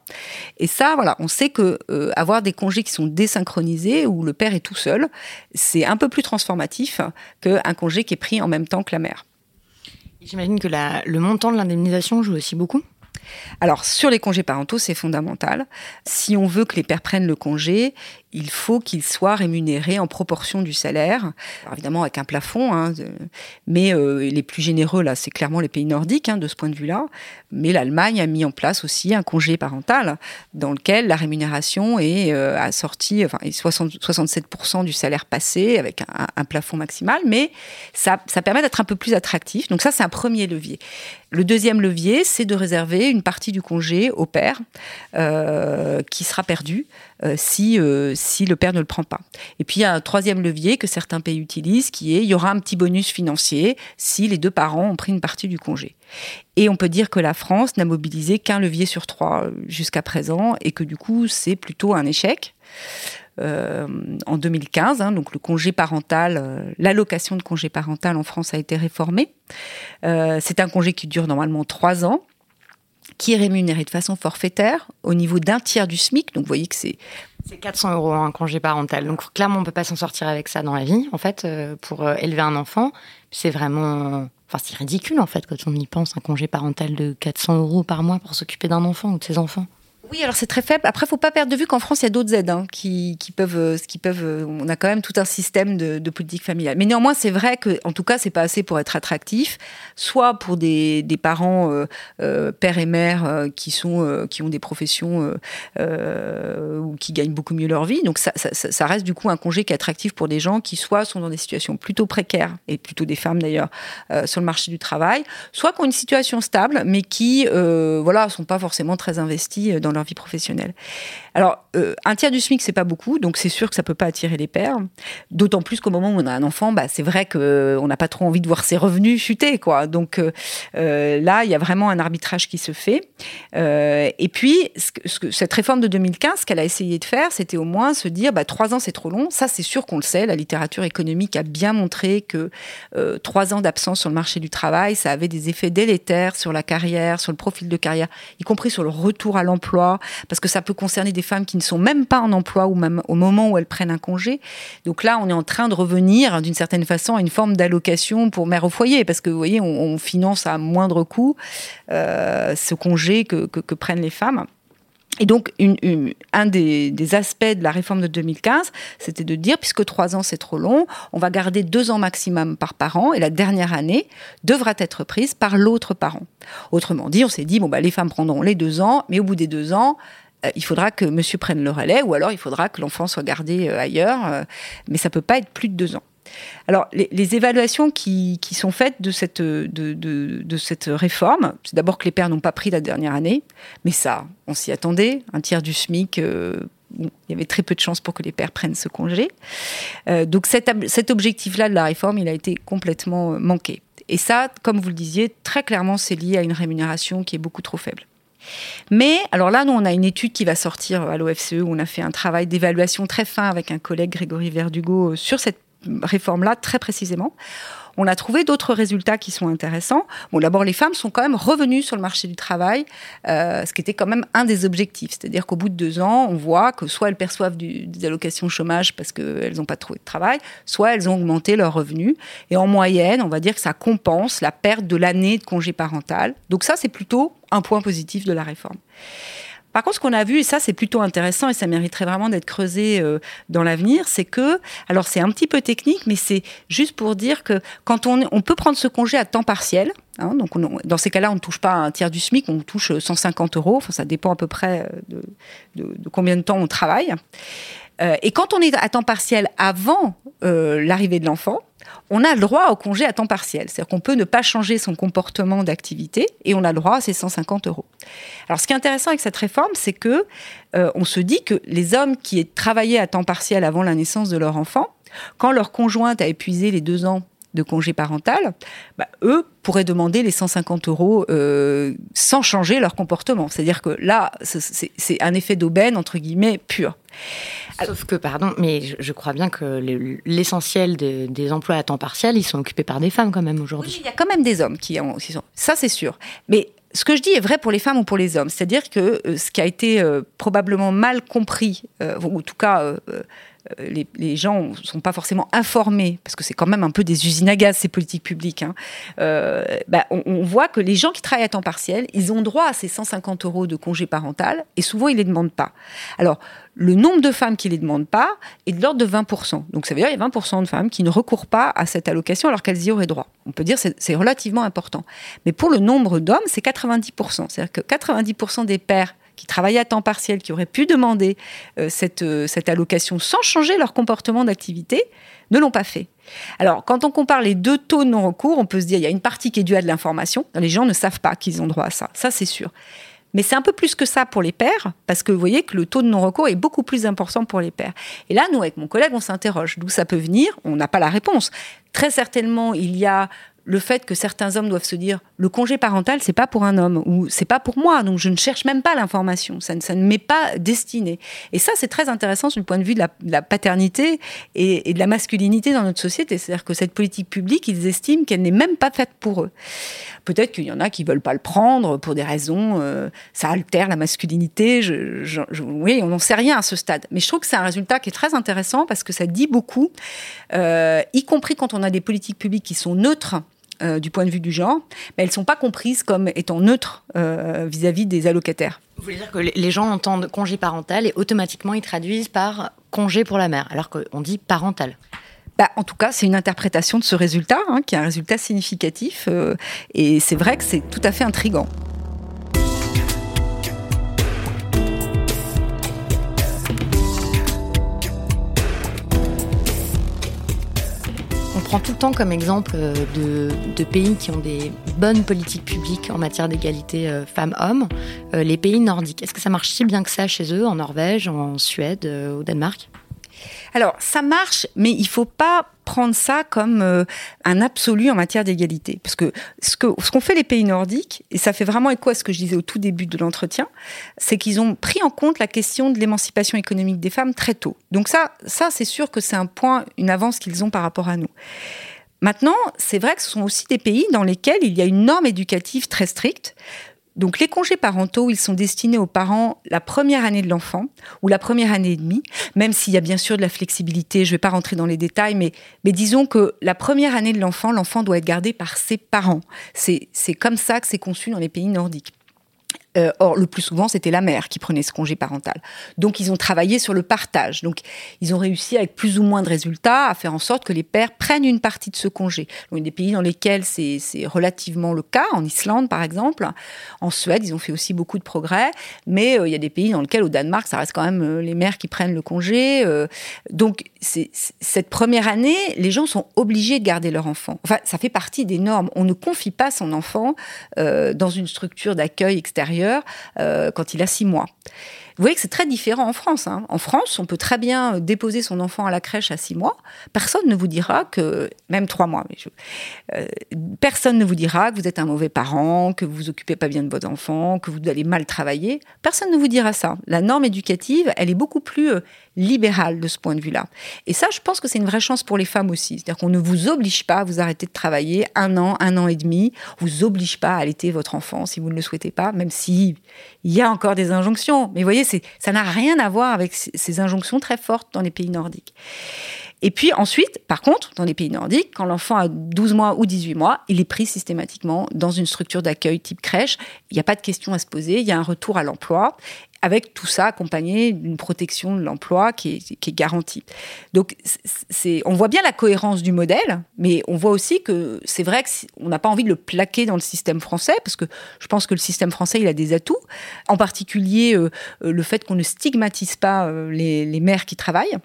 [SPEAKER 3] Et ça, voilà, on sait que euh, avoir des congés qui sont désynchronisés où le père est tout seul, c'est un peu plus transformatif qu'un congé qui est pris en même temps que la mère.
[SPEAKER 2] J'imagine que le montant de l'indemnisation joue aussi beaucoup?
[SPEAKER 3] Alors, sur les congés parentaux, c'est fondamental. Si on veut que les pères prennent le congé, il faut qu'il soit rémunéré en proportion du salaire, évidemment avec un plafond, hein, mais euh, les plus généreux, là, c'est clairement les pays nordiques, hein, de ce point de vue-là. Mais l'Allemagne a mis en place aussi un congé parental, dans lequel la rémunération est euh, assortie, enfin, 67% du salaire passé, avec un, plafond maximal, mais ça, permet d'être un peu plus attractif. Donc ça, c'est un premier levier. Le deuxième levier, c'est de réserver une partie du congé au père, euh, qui sera perdu si, si le père ne le prend pas. Et puis il y a un troisième levier que certains pays utilisent, qui est il y aura un petit bonus financier si les deux parents ont pris une partie du congé. Et on peut dire que la France n'a mobilisé qu'un levier sur trois euh, jusqu'à présent, et que du coup c'est plutôt un échec. en 2015. Hein, donc le congé parental, l'allocation de congé parental en France a été réformée. c'est un congé qui dure normalement trois ans qui est rémunéré de façon forfaitaire au niveau d'un tiers du SMIC. Donc vous voyez que c'est...
[SPEAKER 2] C'est 400 euros un congé parental. Donc clairement, on ne peut pas s'en sortir avec ça dans la vie, en fait, euh, pour euh, élever un enfant. C'est vraiment... Enfin, c'est ridicule, en fait, quand on y pense, un congé parental de 400 euros par mois pour s'occuper d'un enfant ou de ses enfants.
[SPEAKER 3] Oui, alors c'est très faible. Après, faut pas perdre de vue qu'en France, il y a d'autres aides hein, qui, peuvent, euh, qui peuvent. Euh, on a quand même tout un système de, politique familiale. Mais néanmoins, c'est vrai que, en tout cas, c'est pas assez pour être attractif, soit pour des, parents euh, père et mère qui sont, qui ont des professions ou qui gagnent beaucoup mieux leur vie. Donc ça, ça, reste du coup un congé qui est attractif pour des gens qui soit sont dans des situations plutôt précaires et plutôt des femmes d'ailleurs sur le marché du travail, soit qui ont une situation stable mais qui, voilà, sont pas forcément très investis dans leur vie professionnelle. Alors, euh, un tiers du SMIC, c'est pas beaucoup, donc c'est sûr que ça peut pas attirer les pères. D'autant plus qu'au moment où on a un enfant, bah, c'est vrai qu'on n'a pas trop envie de voir ses revenus chuter, quoi. Donc euh, euh, là, il y a vraiment un arbitrage qui se fait. et puis, cette réforme de 2015, ce qu'elle a essayé de faire, c'était au moins se dire, bah, trois ans, c'est trop long. Ça, c'est sûr qu'on le sait. La littérature économique a bien montré que trois ans d'absence sur le marché du travail, ça avait des effets délétères sur la carrière, sur le profil de carrière, y compris sur le retour à l'emploi, parce que ça peut concerner des femmes qui ne sont même pas en emploi ou même au moment où elles prennent un congé. Donc là, on est en train de revenir d'une certaine façon à une forme d'allocation pour mère au foyer, parce que vous voyez, on, finance à moindre coût euh, ce congé que, prennent les femmes. Et donc, un des, aspects de la réforme de 2015, c'était de dire, puisque trois ans c'est trop long, on va garder deux ans maximum par parent, et la dernière année devra être prise par l'autre parent. Autrement dit, on s'est dit, bon, bah, les femmes prendront les deux ans, mais au bout des deux ans, euh, il faudra que monsieur prenne le relais ou alors il faudra que l'enfant soit gardé euh, ailleurs, euh, mais ça peut pas être plus de deux ans. Alors, les, évaluations qui, sont faites de cette, de, cette réforme, c'est d'abord que les pères n'ont pas pris la dernière année, mais ça, on s'y attendait. Un tiers du SMIC, il y avait très peu de chances pour que les pères prennent ce congé. donc, cet, cet objectif-là de la réforme, il a été complètement manqué. Et ça, comme vous le disiez, très clairement, c'est lié à une rémunération qui est beaucoup trop faible. Mais alors là, nous, on a une étude qui va sortir à l'OFCE où on a fait un travail d'évaluation très fin avec un collègue Grégory Verdugo sur cette réforme-là très précisément on a trouvé d'autres résultats qui sont intéressants. Bon, d'abord, les femmes sont quand même revenues sur le marché du travail, euh, ce qui était quand même un des objectifs. C'est-à-dire qu'au bout de deux ans, on voit que soit elles perçoivent des allocations chômage parce qu'elles n'ont pas trouvé de travail, soit elles ont augmenté leurs revenus. Et en moyenne, on va dire que ça compense la perte de l'année de congé parental. Donc ça, c'est plutôt un point positif de la réforme. Par contre, ce qu'on a vu, et ça c'est plutôt intéressant et ça mériterait vraiment d'être creusé euh, dans l'avenir, c'est que, alors c'est un petit peu technique, mais c'est juste pour dire que quand on, on peut prendre ce congé à temps partiel, hein, donc dans ces cas-là, on ne touche pas un tiers du SMIC, on touche 150 euros, enfin, ça dépend à peu près euh, de, de, combien de temps on travaille. Euh, et quand on est à temps partiel avant l'arrivée de l'enfant, on a le droit au congé à temps partiel. C'est-à-dire qu'on peut ne pas changer son comportement d'activité et on a le droit à ces 150 euros. Alors, ce qui est intéressant avec cette réforme, c'est que euh, on se dit que les hommes qui travaillaient à temps partiel avant la naissance de leur enfant, quand leur conjointe a épuisé les deux ans de congé parental, bah, eux pourraient demander les 150 euros euh, sans changer leur comportement. C'est-à-dire que là, c'est un effet d'aubaine, entre guillemets, pur.
[SPEAKER 2] Sauf que, pardon, mais je, crois bien que l'essentiel des, emplois à temps partiel, ils sont occupés par des femmes quand même aujourd'hui.
[SPEAKER 3] Oui, il y a quand même des hommes qui, en, sont. Ça, c'est sûr. Mais ce que je dis est vrai pour les femmes ou pour les hommes. C'est-à-dire que euh, ce qui a été euh, probablement mal compris, ou en tout cas euh, les, gens ne sont pas forcément informés, parce que c'est quand même un peu des usines à gaz, ces politiques publiques, hein. euh, bah, on, voit que les gens qui travaillent à temps partiel, ils ont droit à ces 150 euros de congé parental, et souvent, ils ne les demandent pas. Alors, le nombre de femmes qui ne les demandent pas est de l'ordre de 20%. Donc, ça veut dire qu'il y a 20% de femmes qui ne recourent pas à cette allocation alors qu'elles y auraient droit. On peut dire que c'est relativement important. Mais pour le nombre d'hommes, c'est 90%. C'est-à-dire que 90% des pères qui travaillaient à temps partiel, qui auraient pu demander euh, cette, euh, cette allocation sans changer leur comportement d'activité, ne l'ont pas fait. Alors, quand on compare les deux taux de non-recours, on peut se dire il y a une partie qui est due à de l'information. Les gens ne savent pas qu'ils ont droit à ça. Ça, c'est sûr. Mais c'est un peu plus que ça pour les pères, parce que vous voyez que le taux de non-recours est beaucoup plus important pour les pères. Et là, nous, avec mon collègue, on s'interroge. D'où ça peut venir? On n'a pas la réponse. Très certainement, il y a le fait que certains hommes doivent se dire le congé parental c'est pas pour un homme ou c'est pas pour moi donc je ne cherche même pas l'information. Ça ne, m'est pas destiné. Et ça c'est très intéressant du point de vue de la, paternité et, de la masculinité dans notre société. C'est-à-dire que cette politique publique ils estiment qu'elle n'est même pas faite pour eux. Peut-être qu'il y en a qui veulent pas le prendre pour des raisons euh, ça altère la masculinité oui on n'en sait rien à ce stade. Mais je trouve que c'est un résultat qui est très intéressant parce que ça dit beaucoup euh, y compris quand on a des politiques publiques qui sont neutres euh, du point de vue du genre, mais elles ne sont pas comprises comme étant neutres euh, vis-à-vis des allocataires.
[SPEAKER 2] Vous voulez dire que les gens entendent congé parental et automatiquement ils traduisent par congé pour la mère, alors qu'on dit parental
[SPEAKER 3] bah, en tout cas, c'est une interprétation de ce résultat, hein, qui est un résultat significatif, euh, et c'est vrai que c'est tout à fait intrigant.
[SPEAKER 2] Prends tout le temps comme exemple euh, de, pays qui ont des bonnes politiques publiques en matière d'égalité euh, femmes-hommes, euh, les pays nordiques. Est-ce que ça marche si bien que ça chez eux, en Norvège, en Suède, au Danemark?
[SPEAKER 3] Alors, ça marche, mais il faut pas prendre ça comme euh, un absolu en matière d'égalité. Parce que ce qu'ont fait les pays nordiques, et ça fait vraiment écho à ce que je disais au tout début de l'entretien, c'est qu'ils ont pris en compte la question de l'émancipation économique des femmes très tôt. Donc ça, ça c'est sûr que c'est un point, une avance qu'ils ont par rapport à nous. Maintenant, c'est vrai que ce sont aussi des pays dans lesquels il y a une norme éducative très stricte. Donc les congés parentaux, ils sont destinés aux parents la première année de l'enfant ou la première année et demie, même s'il y a bien sûr de la flexibilité, je ne vais pas rentrer dans les détails, mais, disons que la première année de l'enfant, l'enfant doit être gardé par ses parents. C'est comme ça que c'est conçu dans les pays nordiques. Euh, or, le plus souvent, c'était la mère qui prenait ce congé parental. Donc, ils ont travaillé sur le partage. Donc, ils ont réussi, avec plus ou moins de résultats, à faire en sorte que les pères prennent une partie de ce congé. il y a des pays dans lesquels c'est relativement le cas, en Islande, par exemple. En Suède, ils ont fait aussi beaucoup de progrès. Mais euh, il y a des pays dans lesquels, au Danemark, ça reste quand même euh, les mères qui prennent le congé. donc, cette première année, les gens sont obligés de garder leur enfant. Enfin, ça fait partie des normes. On ne confie pas son enfant dans une structure d'accueil extérieur euh, quand il a six mois. Vous voyez que c'est très différent en France. Hein. En France, on peut très bien déposer son enfant à la crèche à six mois. Personne ne vous dira que, même trois mois, euh, personne ne vous dira que vous êtes un mauvais parent, que vous vous occupez pas bien de votre enfant, que vous allez mal travailler. Personne ne vous dira ça. La norme éducative, elle est beaucoup plus euh, libérale de ce point de vue-là. Et ça, je pense que c'est une vraie chance pour les femmes aussi. C'est-à-dire qu'on ne vous oblige pas à vous arrêter de travailler un an, un an et demi. On vous oblige pas à allaiter votre enfant si vous ne le souhaitez pas, même si il y a encore des injonctions. Mais voyez, ça n'a rien à voir avec ces injonctions très fortes dans les pays nordiques. Et puis ensuite, par contre, dans les pays nordiques, quand l'enfant a 12 mois ou 18 mois, il est pris systématiquement dans une structure d'accueil type crèche. Il n'y a pas de question à se poser, il y a un retour à l'emploi avec tout ça accompagné d'une protection de l'emploi qui est, garantie. Donc, c'est, on voit bien la cohérence du modèle, mais on voit aussi que c'est vrai qu'on n'a pas envie de le plaquer dans le système français, parce que je pense que le système français, il a des atouts, en particulier euh, le fait qu'on ne stigmatise pas euh, les mères qui travaillent.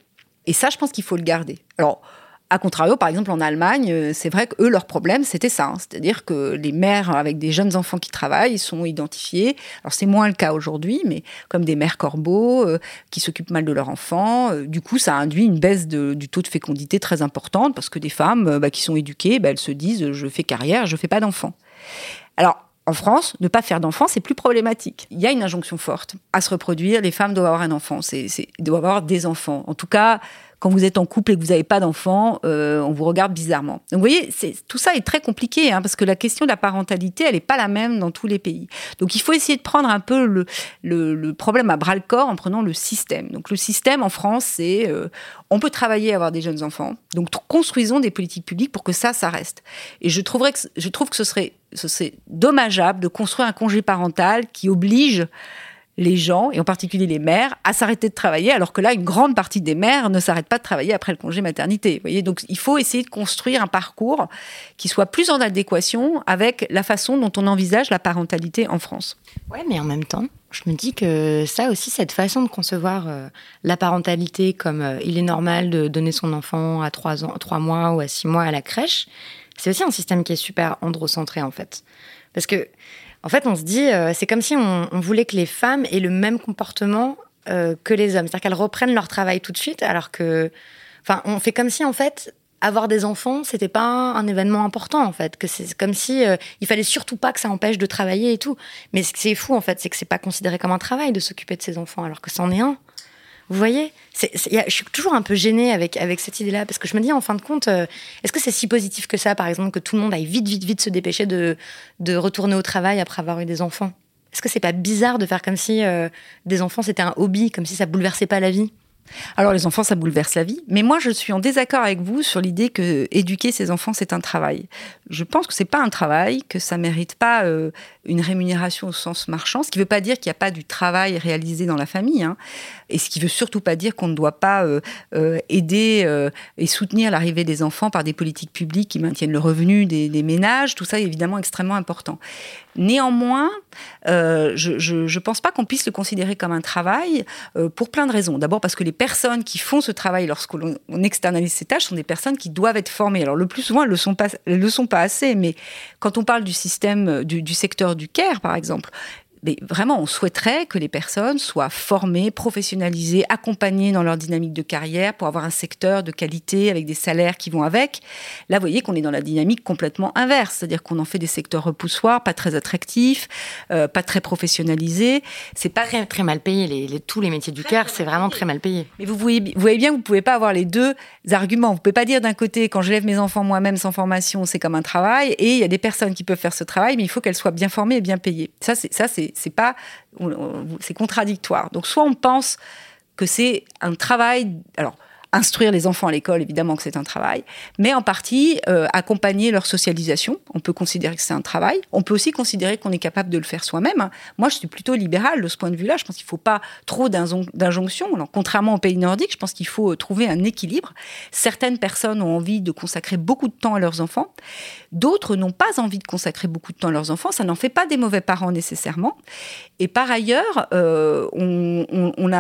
[SPEAKER 3] Et ça, je pense qu'il faut le garder. Alors, a contrario, par exemple, en Allemagne, euh, c'est vrai que eux, leur problème, c'était ça. Hein. C'est-à-dire que les mères avec des jeunes enfants qui travaillent sont identifiées. Alors, c'est moins le cas aujourd'hui, mais comme des mères corbeaux euh, qui s'occupent mal de leurs enfants. Euh, du coup, ça induit une baisse du taux de fécondité très importante parce que des femmes bah, qui sont éduquées, bah, elles se disent je fais carrière, je fais pas d'enfants. Alors, en France, ne pas faire d'enfants, c'est plus problématique. Il y a une injonction forte à se reproduire. Les femmes doivent avoir un enfant, c'est, doivent avoir des enfants. En tout cas, quand vous êtes en couple et que vous n'avez pas d'enfant, euh, on vous regarde bizarrement. Donc vous voyez, tout ça est très compliqué, hein, parce que la question de la parentalité, elle n'est pas la même dans tous les pays. Donc il faut essayer de prendre un peu le, le, problème à bras le corps en prenant le système. Donc le système en France, c'est euh, on peut travailler et avoir des jeunes enfants. Donc construisons des politiques publiques pour que ça, ça reste. Et je, trouverais je trouve que ce serait, ce serait dommageable de construire un congé parental qui oblige les gens, et en particulier les mères, à s'arrêter de travailler, alors que là, une grande partie des mères ne s'arrêtent pas de travailler après le congé maternité. Vous voyez, donc il faut essayer de construire un parcours qui soit plus en adéquation avec la façon dont on envisage la parentalité en France.
[SPEAKER 2] Ouais, mais en même temps, je me dis que ça aussi, cette façon de concevoir euh, la parentalité comme euh, il est normal de donner son enfant à 3, ans, 3 mois ou à 6 mois à la crèche, c'est aussi un système qui est super androcentré en fait. Parce que en fait, on se dit, euh, c'est comme si on, voulait que les femmes aient le même comportement euh, que les hommes. C'est-à-dire qu'elles reprennent leur travail tout de suite, alors que. Enfin, on fait comme si, en fait, avoir des enfants, c'était pas un, événement important, en fait. Que c'est comme si euh, il fallait surtout pas que ça empêche de travailler et tout. Mais ce qui est fou, en fait, c'est que c'est pas considéré comme un travail de s'occuper de ses enfants, alors que c'en est un. Vous voyez Je suis toujours un peu gênée avec, avec cette idée-là, parce que je me dis, en fin de compte, euh, est-ce que c'est si positif que ça, par exemple, que tout le monde aille vite, vite, vite se dépêcher de, de retourner au travail après avoir eu des enfants? Est-ce que c'est pas bizarre de faire comme si euh, des enfants, c'était un hobby, comme si ça bouleversait pas la vie?
[SPEAKER 3] Alors les enfants, ça bouleverse la vie. Mais moi, je suis en désaccord avec vous sur l'idée que éduquer ses enfants, c'est un travail. Je pense que c'est pas un travail, que ça mérite pas euh, une rémunération au sens marchand. Ce qui ne veut pas dire qu'il n'y a pas du travail réalisé dans la famille. Hein. Et ce qui veut surtout pas dire qu'on ne doit pas euh, euh, aider et soutenir l'arrivée des enfants par des politiques publiques qui maintiennent le revenu des, ménages. Tout ça est évidemment extrêmement important. Néanmoins, je ne pense pas qu'on puisse le considérer comme un travail pour plein de raisons. D'abord parce que les personnes qui font ce travail lorsqu'on externalise ces tâches sont des personnes qui doivent être formées. Alors le plus souvent, elles ne le sont pas, le sont pas assez. Mais quand on parle du système du, du secteur du care, par exemple, mais vraiment, on souhaiterait que les personnes soient formées, professionnalisées, accompagnées dans leur dynamique de carrière pour avoir un secteur de qualité avec des salaires qui vont avec. Là, vous voyez qu'on est dans la dynamique complètement inverse, c'est-à-dire qu'on en fait des secteurs repoussoirs, pas très attractifs, euh, pas très professionnalisés.
[SPEAKER 2] C'est pas très, très mal payé. Les, tous les métiers du cœur, c'est vraiment très mal payé.
[SPEAKER 3] Mais vous voyez, vous voyez bien, vous pouvez pas avoir les deux arguments. Vous pouvez pas dire d'un côté, quand j'élève mes enfants moi-même sans formation, c'est comme un travail, et il y a des personnes qui peuvent faire ce travail, mais il faut qu'elles soient bien formées et bien payées. Ça, c'est ça, c'est c'est pas, c'est contradictoire. Donc soit on pense que c'est un travail, alors instruire les enfants à l'école, évidemment que c'est un travail, mais en partie euh, accompagner leur socialisation. On peut considérer que c'est un travail. On peut aussi considérer qu'on est capable de le faire soi-même. Moi, je suis plutôt libérale de ce point de vue-là. Je pense qu'il ne faut pas trop d'injonctions. Contrairement aux pays nordiques, je pense qu'il faut euh, trouver un équilibre. Certaines personnes ont envie de consacrer beaucoup de temps à leurs enfants. D'autres n'ont pas envie de consacrer beaucoup de temps à leurs enfants. Ça n'en fait pas des mauvais parents nécessairement. Et par ailleurs, euh,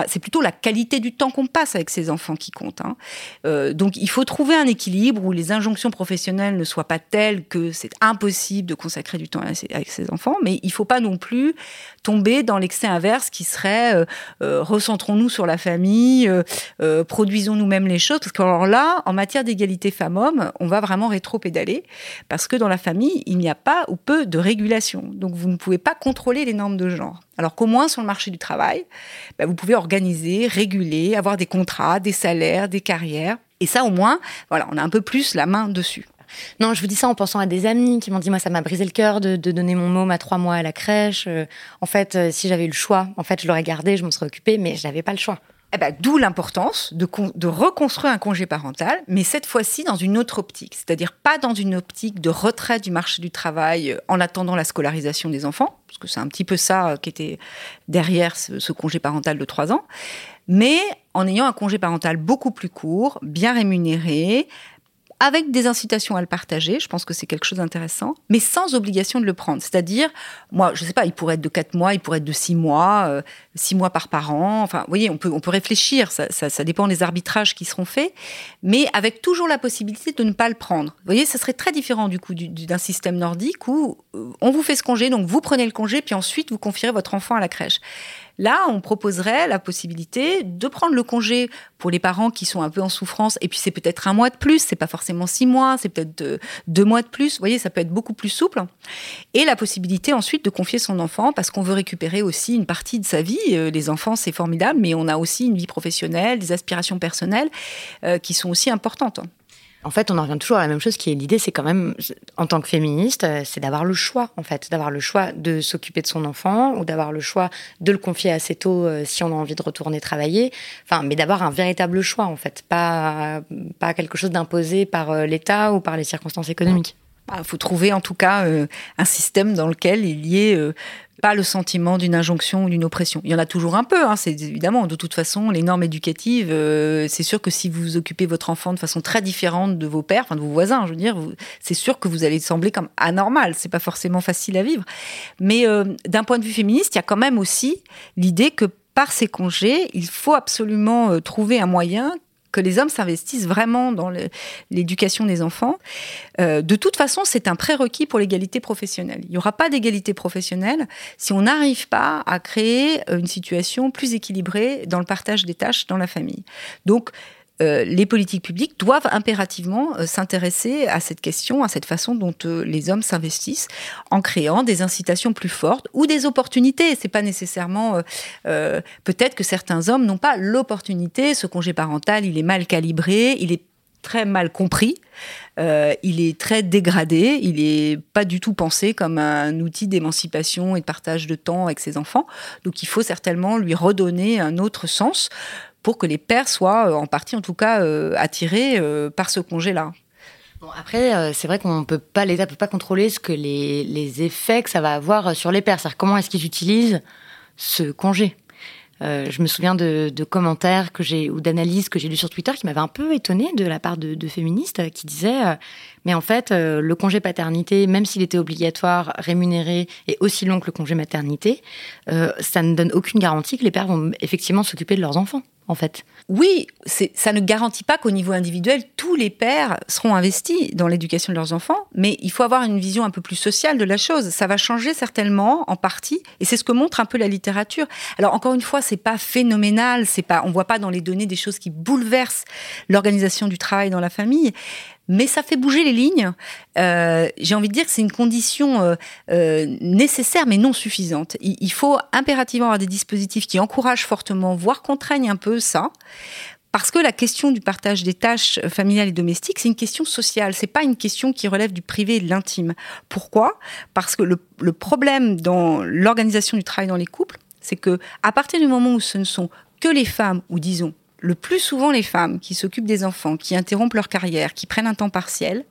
[SPEAKER 3] c'est plutôt la qualité du temps qu'on passe avec ces enfants qui compte. Hein. Euh, donc il faut trouver un équilibre où les injonctions professionnelles ne soient pas telles que c'est impossible de consacrer du temps avec ses enfants, mais il ne faut pas non plus tomber dans l'excès inverse qui serait euh, euh, recentrons-nous sur la famille, produisons nous-mêmes les choses, parce que alors là, en matière d'égalité femmes-hommes, on va vraiment rétro-pédaler, parce que dans la famille, il n'y a pas ou peu de régulation. Donc vous ne pouvez pas contrôler les normes de genre. Alors qu'au moins sur le marché du travail, bah, vous pouvez organiser, réguler, avoir des contrats, des salaires, des carrières. Et ça, au moins, voilà, on a un peu plus la main dessus.
[SPEAKER 2] Non, je vous dis ça en pensant à des amis qui m'ont dit moi ça m'a brisé le cœur de, donner mon môme à trois mois à la crèche. Euh, en fait, euh, si j'avais eu le choix, en fait je l'aurais gardé, je m'en serais occupée, mais je n'avais pas le choix.
[SPEAKER 3] Eh ben, D'où l'importance de, reconstruire un congé parental, mais cette fois-ci dans une autre optique, c'est-à-dire pas dans une optique de retrait du marché du travail euh, en attendant la scolarisation des enfants, parce que c'est un petit peu ça euh, qui était derrière ce, ce congé parental de trois ans, mais en ayant un congé parental beaucoup plus court, bien rémunéré, avec des incitations à le partager, je pense que c'est quelque chose d'intéressant, mais sans obligation de le prendre. C'est-à-dire, moi, je ne sais pas, il pourrait être de 4 mois, il pourrait être de 6 mois, 6 euh, mois par parent. Enfin, vous voyez, on peut, on peut réfléchir, ça, ça, dépend des arbitrages qui seront faits, mais avec toujours la possibilité de ne pas le prendre. Vous voyez, ça serait très différent du coup d'un système nordique où euh, on vous fait ce congé, donc vous prenez le congé, puis ensuite vous confierez votre enfant à la crèche. Là, on proposerait la possibilité de prendre le congé pour les parents qui sont un peu en souffrance, et puis c'est peut-être un mois de plus, c'est pas forcément six mois, c'est peut-être deux, mois de plus. Vous voyez, ça peut être beaucoup plus souple. Et la possibilité ensuite de confier son enfant parce qu'on veut récupérer aussi une partie de sa vie. Euh, les enfants, c'est formidable, mais on a aussi une vie professionnelle, des aspirations personnelles euh, qui sont aussi importantes
[SPEAKER 2] en fait, on en revient toujours à la même chose qui est l'idée, c'est quand même, en tant que féministe, euh, c'est d'avoir le choix, en fait, d'avoir le choix de s'occuper de son enfant ou d'avoir le choix de le confier assez tôt euh, si on a envie de retourner travailler. Enfin, mais d'avoir un véritable choix, en fait, pas, pas quelque chose d'imposé par euh, l'État ou par les circonstances économiques.
[SPEAKER 3] Il bah, faut trouver en tout cas un système dans lequel il y ait le sentiment d'une injonction ou d'une oppression. Il y en a toujours un peu, hein, c'est évidemment, de toute façon, les normes éducatives, euh, c'est sûr que si vous occupez votre enfant de façon très différente de vos pères, enfin de vos voisins, je veux dire, c'est sûr que vous allez sembler comme anormal, c'est pas forcément facile à vivre. Mais euh, d'un point de vue féministe, il y a quand même aussi l'idée que par ces congés, il faut absolument euh, trouver un moyen que les hommes s'investissent vraiment dans l'éducation des enfants. Euh, de toute façon, c'est un prérequis pour l'égalité professionnelle. Il n'y aura pas d'égalité professionnelle si on n'arrive pas à créer une situation plus équilibrée dans le partage des tâches dans la famille. Donc, euh, les politiques publiques doivent impérativement euh, s'intéresser à cette question, à cette façon dont euh, les hommes s'investissent, en créant des incitations plus fortes ou des opportunités. C'est pas nécessairement peut-être que certains hommes n'ont pas l'opportunité. Ce congé parental, il est mal calibré, il est très mal compris. il est très dégradé, il n'est pas du tout pensé comme un outil d'émancipation et de partage de temps avec ses enfants. Donc il faut certainement lui redonner un autre sens pour que les pères soient, euh, en partie en tout cas, euh, attirés euh, par ce congé-là.
[SPEAKER 2] Bon, après, c'est vrai qu'on peut pas, l'État peut pas contrôler ce que les, effets que ça va avoir sur les pères. C'est-à-dire comment est-ce qu'ils utilisent ce congé. je me souviens de, commentaires que j'ai ou d'analyses que j'ai lues sur Twitter qui m'avaient un peu étonnée de la part de, féministes qui disaient mais en fait le congé paternité même s'il était obligatoire rémunéré et aussi long que le congé maternité ça ne donne aucune garantie que les pères vont effectivement s'occuper de leurs enfants en fait.
[SPEAKER 3] Oui, ça ne garantit pas qu'au niveau individuel, tous les pères seront investis dans l'éducation de leurs enfants, mais il faut avoir une vision un peu plus sociale de la chose. Ça va changer certainement en partie, et c'est ce que montre un peu la littérature. Alors encore une fois, c'est pas phénoménal, c'est pas, on voit pas dans les données des choses qui bouleversent l'organisation du travail dans la famille, mais ça fait bouger les lignes. Euh, j'ai envie de dire que c'est une condition euh, euh, nécessaire mais non suffisante. Il, faut impérativement avoir des dispositifs qui encouragent fortement, voire contraignent un peu ça. Parce que la question du partage des tâches familiales et domestiques, c'est une question sociale. C'est pas une question qui relève du privé et de l'intime. Pourquoi? Parce que le, le problème dans l'organisation du travail dans les couples, c'est que à partir du moment où ce ne sont que les femmes, ou disons le plus souvent les femmes qui s'occupent des enfants, qui interrompent leur carrière, qui prennent un temps partiel,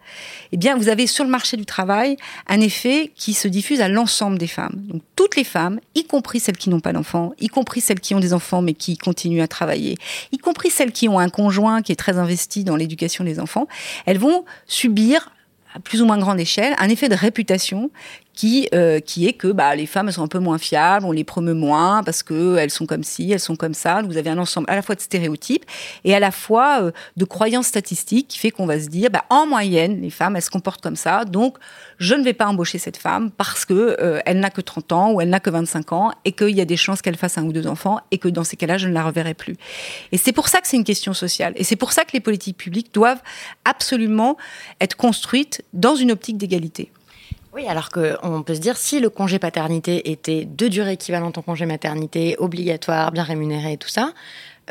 [SPEAKER 3] eh bien, vous avez sur le marché du travail un effet qui se diffuse à l'ensemble des femmes. Donc, toutes les femmes, y compris celles qui n'ont pas d'enfants, y compris celles qui ont des enfants mais qui continuent à travailler, y compris celles qui ont un conjoint qui est très investi dans l'éducation des enfants, elles vont subir à plus ou moins grande échelle un effet de réputation qui, euh, qui est que bah, les femmes sont un peu moins fiables, on les promeut moins parce qu'elles sont comme ci, elles sont comme ça. Vous avez un ensemble à la fois de stéréotypes et à la fois euh, de croyances statistiques qui fait qu'on va se dire, bah, en moyenne, les femmes, elles se comportent comme ça, donc je ne vais pas embaucher cette femme parce que euh, elle n'a que 30 ans ou elle n'a que 25 ans et qu'il y a des chances qu'elle fasse un ou deux enfants et que dans ces cas-là, je ne la reverrai plus. Et c'est pour ça que c'est une question sociale. Et c'est pour ça que les politiques publiques doivent absolument être construites dans une optique d'égalité.
[SPEAKER 2] Oui, alors qu'on peut se dire, si le congé paternité était de durée équivalente au congé maternité, obligatoire, bien rémunéré et tout ça,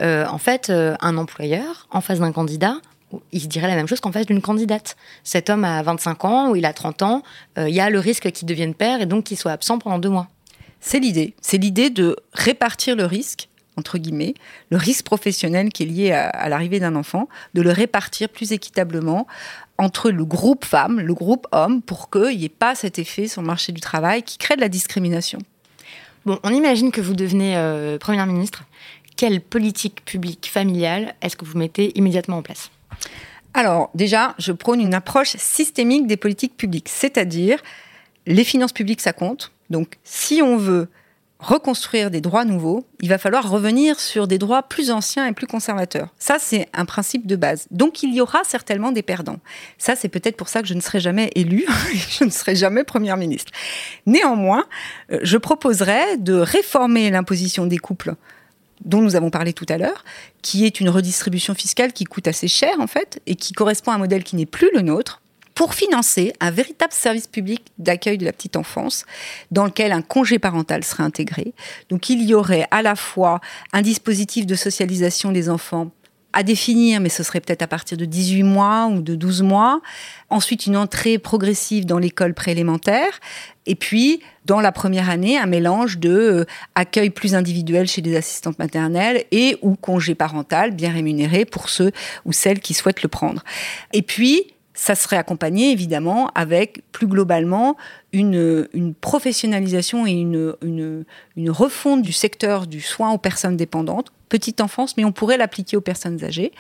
[SPEAKER 2] euh, en fait, euh, un employeur, en face d'un candidat, il se dirait la même chose qu'en face d'une candidate. Cet homme a 25 ans ou il a 30 ans, euh, il y a le risque qu'il devienne père et donc qu'il soit absent pendant deux mois.
[SPEAKER 3] C'est l'idée. C'est l'idée de répartir le risque entre guillemets, le risque professionnel qui est lié à, l'arrivée d'un enfant, de le répartir plus équitablement entre le groupe femme, le groupe homme, pour qu'il n'y ait pas cet effet sur le marché du travail qui crée de la discrimination.
[SPEAKER 2] Bon, on imagine que vous devenez euh, Première ministre. Quelle politique publique familiale est-ce que vous mettez immédiatement en place?
[SPEAKER 3] Alors, déjà, je prône une approche systémique des politiques publiques, c'est-à-dire les finances publiques, ça compte. Donc, si on veut reconstruire des droits nouveaux, il va falloir revenir sur des droits plus anciens et plus conservateurs. Ça, c'est un principe de base. Donc, il y aura certainement des perdants. Ça, c'est peut-être pour ça que je ne serai jamais élue, je ne serai jamais première ministre. Néanmoins, euh, je proposerais de réformer l'imposition des couples dont nous avons parlé tout à l'heure, qui est une redistribution fiscale qui coûte assez cher en fait et qui correspond à un modèle qui n'est plus le nôtre, pour financer un véritable service public d'accueil de la petite enfance dans lequel un congé parental serait intégré. Donc il y aurait à la fois un dispositif de socialisation des enfants à définir, mais ce serait peut-être à partir de 18 mois ou de 12 mois. Ensuite, une entrée progressive dans l'école préélémentaire. Et puis, dans la première année, un mélange de euh, accueil plus individuel chez des assistantes maternelles et ou congé parental bien rémunéré pour ceux ou celles qui souhaitent le prendre. Et puis, ça serait accompagné évidemment avec plus globalement une, professionnalisation et une, une, une, refonte du secteur du soin aux personnes dépendantes, petite enfance, mais on pourrait l'appliquer aux personnes âgées,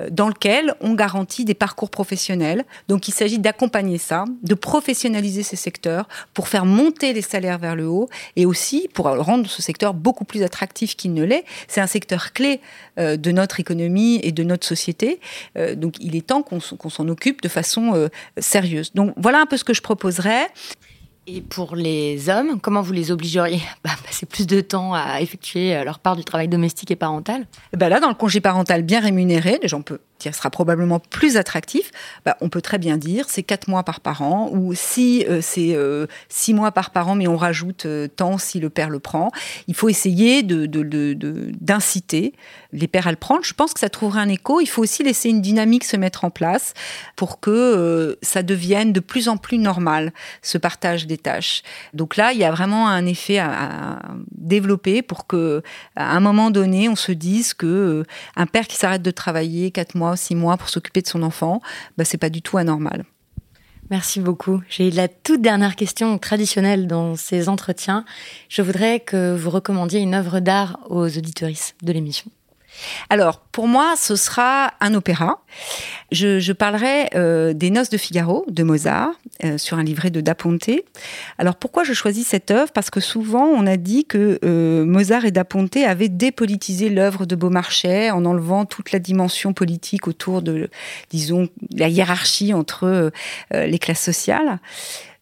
[SPEAKER 3] euh, dans lequel on garantit des parcours professionnels. Donc il s'agit d'accompagner ça, de professionnaliser ces secteurs pour faire monter les salaires vers le haut et aussi pour rendre ce secteur beaucoup plus attractif qu'il ne l'est. C'est un secteur clé euh, de notre économie et de notre société. Euh, donc il est temps qu'on s'en occupe de façon sérieuse. Donc voilà un peu ce que je proposerais.
[SPEAKER 2] Et pour les hommes, comment vous les obligeriez à passer plus de temps à effectuer euh, leur part du travail domestique et parental.
[SPEAKER 3] Ben Là, dans le congé parental bien rémunéré, les gens peuvent sera probablement plus attractif, bah, on peut très bien dire c'est quatre mois par parent ou si euh, c'est euh, six mois par parent, mais on rajoute euh, tant si le père le prend. Il faut essayer de, d'inciter les pères à le prendre. Je pense que ça trouvera un écho. Il faut aussi laisser une dynamique se mettre en place pour que ça devienne de plus en plus normal, ce partage des tâches. Donc là, il y a vraiment un effet à, développer pour que, à un moment donné, on se dise que un père qui s'arrête de travailler quatre mois six mois pour s'occuper de son enfant, bah, c'est pas du tout anormal.
[SPEAKER 2] Merci beaucoup. J'ai la toute dernière question traditionnelle dans ces entretiens. Je voudrais que vous recommandiez une œuvre d'art aux auditoristes de l'émission.
[SPEAKER 3] Alors, pour moi, ce sera un opéra. Je, parlerai euh, des Noces de Figaro de Mozart euh, sur un livret de Da Ponte. Alors, pourquoi je choisis cette œuvre? Parce que souvent, on a dit que euh, Mozart et Da Ponte avaient dépolitisé l'œuvre de Beaumarchais en enlevant toute la dimension politique autour de, disons, la hiérarchie entre les classes sociales.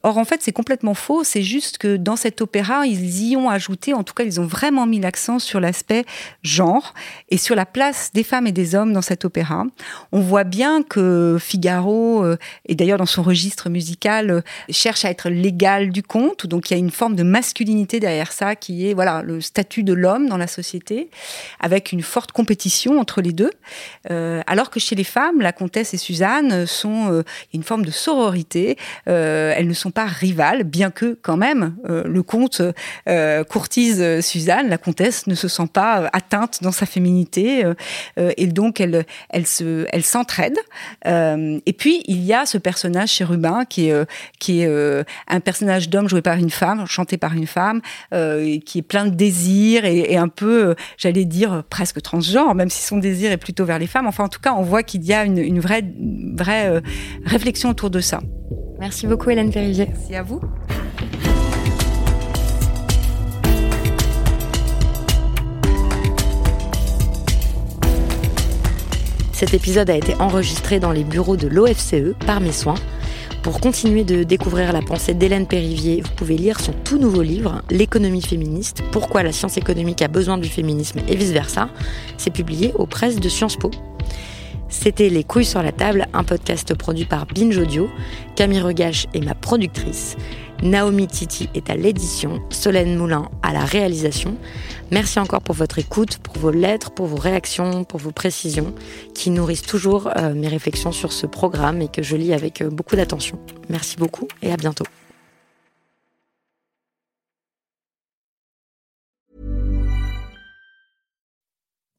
[SPEAKER 3] Or, en fait, c'est complètement faux. C'est juste que dans cet opéra, ils y ont ajouté, en tout cas, ils ont vraiment mis l'accent sur l'aspect genre et sur la place des femmes et des hommes dans cet opéra. On voit bien que Figaro, euh, et d'ailleurs dans son registre musical, euh, cherche à être l'égal du conte. Donc, il y a une forme de masculinité derrière ça qui est, voilà, le statut de l'homme dans la société, avec une forte compétition entre les deux. Euh, alors que chez les femmes, la comtesse et Suzanne sont, une forme de sororité. elles ne sont pas rivales, bien que quand même euh, le comte euh, courtise Suzanne, la comtesse ne se sent pas euh, atteinte dans sa féminité et donc elle, elle se, elle s'entraide. et puis il y a ce personnage chérubin qui est, qui est un personnage d'homme joué par une femme, chanté par une femme, qui est plein de désirs et, un peu, j'allais dire presque transgenre, même si son désir est plutôt vers les femmes. Enfin, en tout cas, on voit qu'il y a une, une vraie, vraie réflexion autour de ça.
[SPEAKER 2] Merci beaucoup Hélène Périvier.
[SPEAKER 3] Merci à vous.
[SPEAKER 2] Cet épisode a été enregistré dans les bureaux de l'OFCE par mes soins. Pour continuer de découvrir la pensée d'Hélène Périvier, vous pouvez lire son tout nouveau livre, L'économie féministe, pourquoi la science économique a besoin du féminisme et vice-versa. C'est publié aux presses de Sciences Po. C'était Les couilles sur la table, un podcast produit par Binge Audio. Camille Regache est ma productrice. Naomi Titi est à l'édition, Solène Moulin à la réalisation. Merci encore pour votre écoute, pour vos lettres, pour vos réactions, pour vos précisions, qui nourrissent toujours euh, mes réflexions sur ce programme et que je lis avec euh, beaucoup d'attention. Merci beaucoup et à bientôt.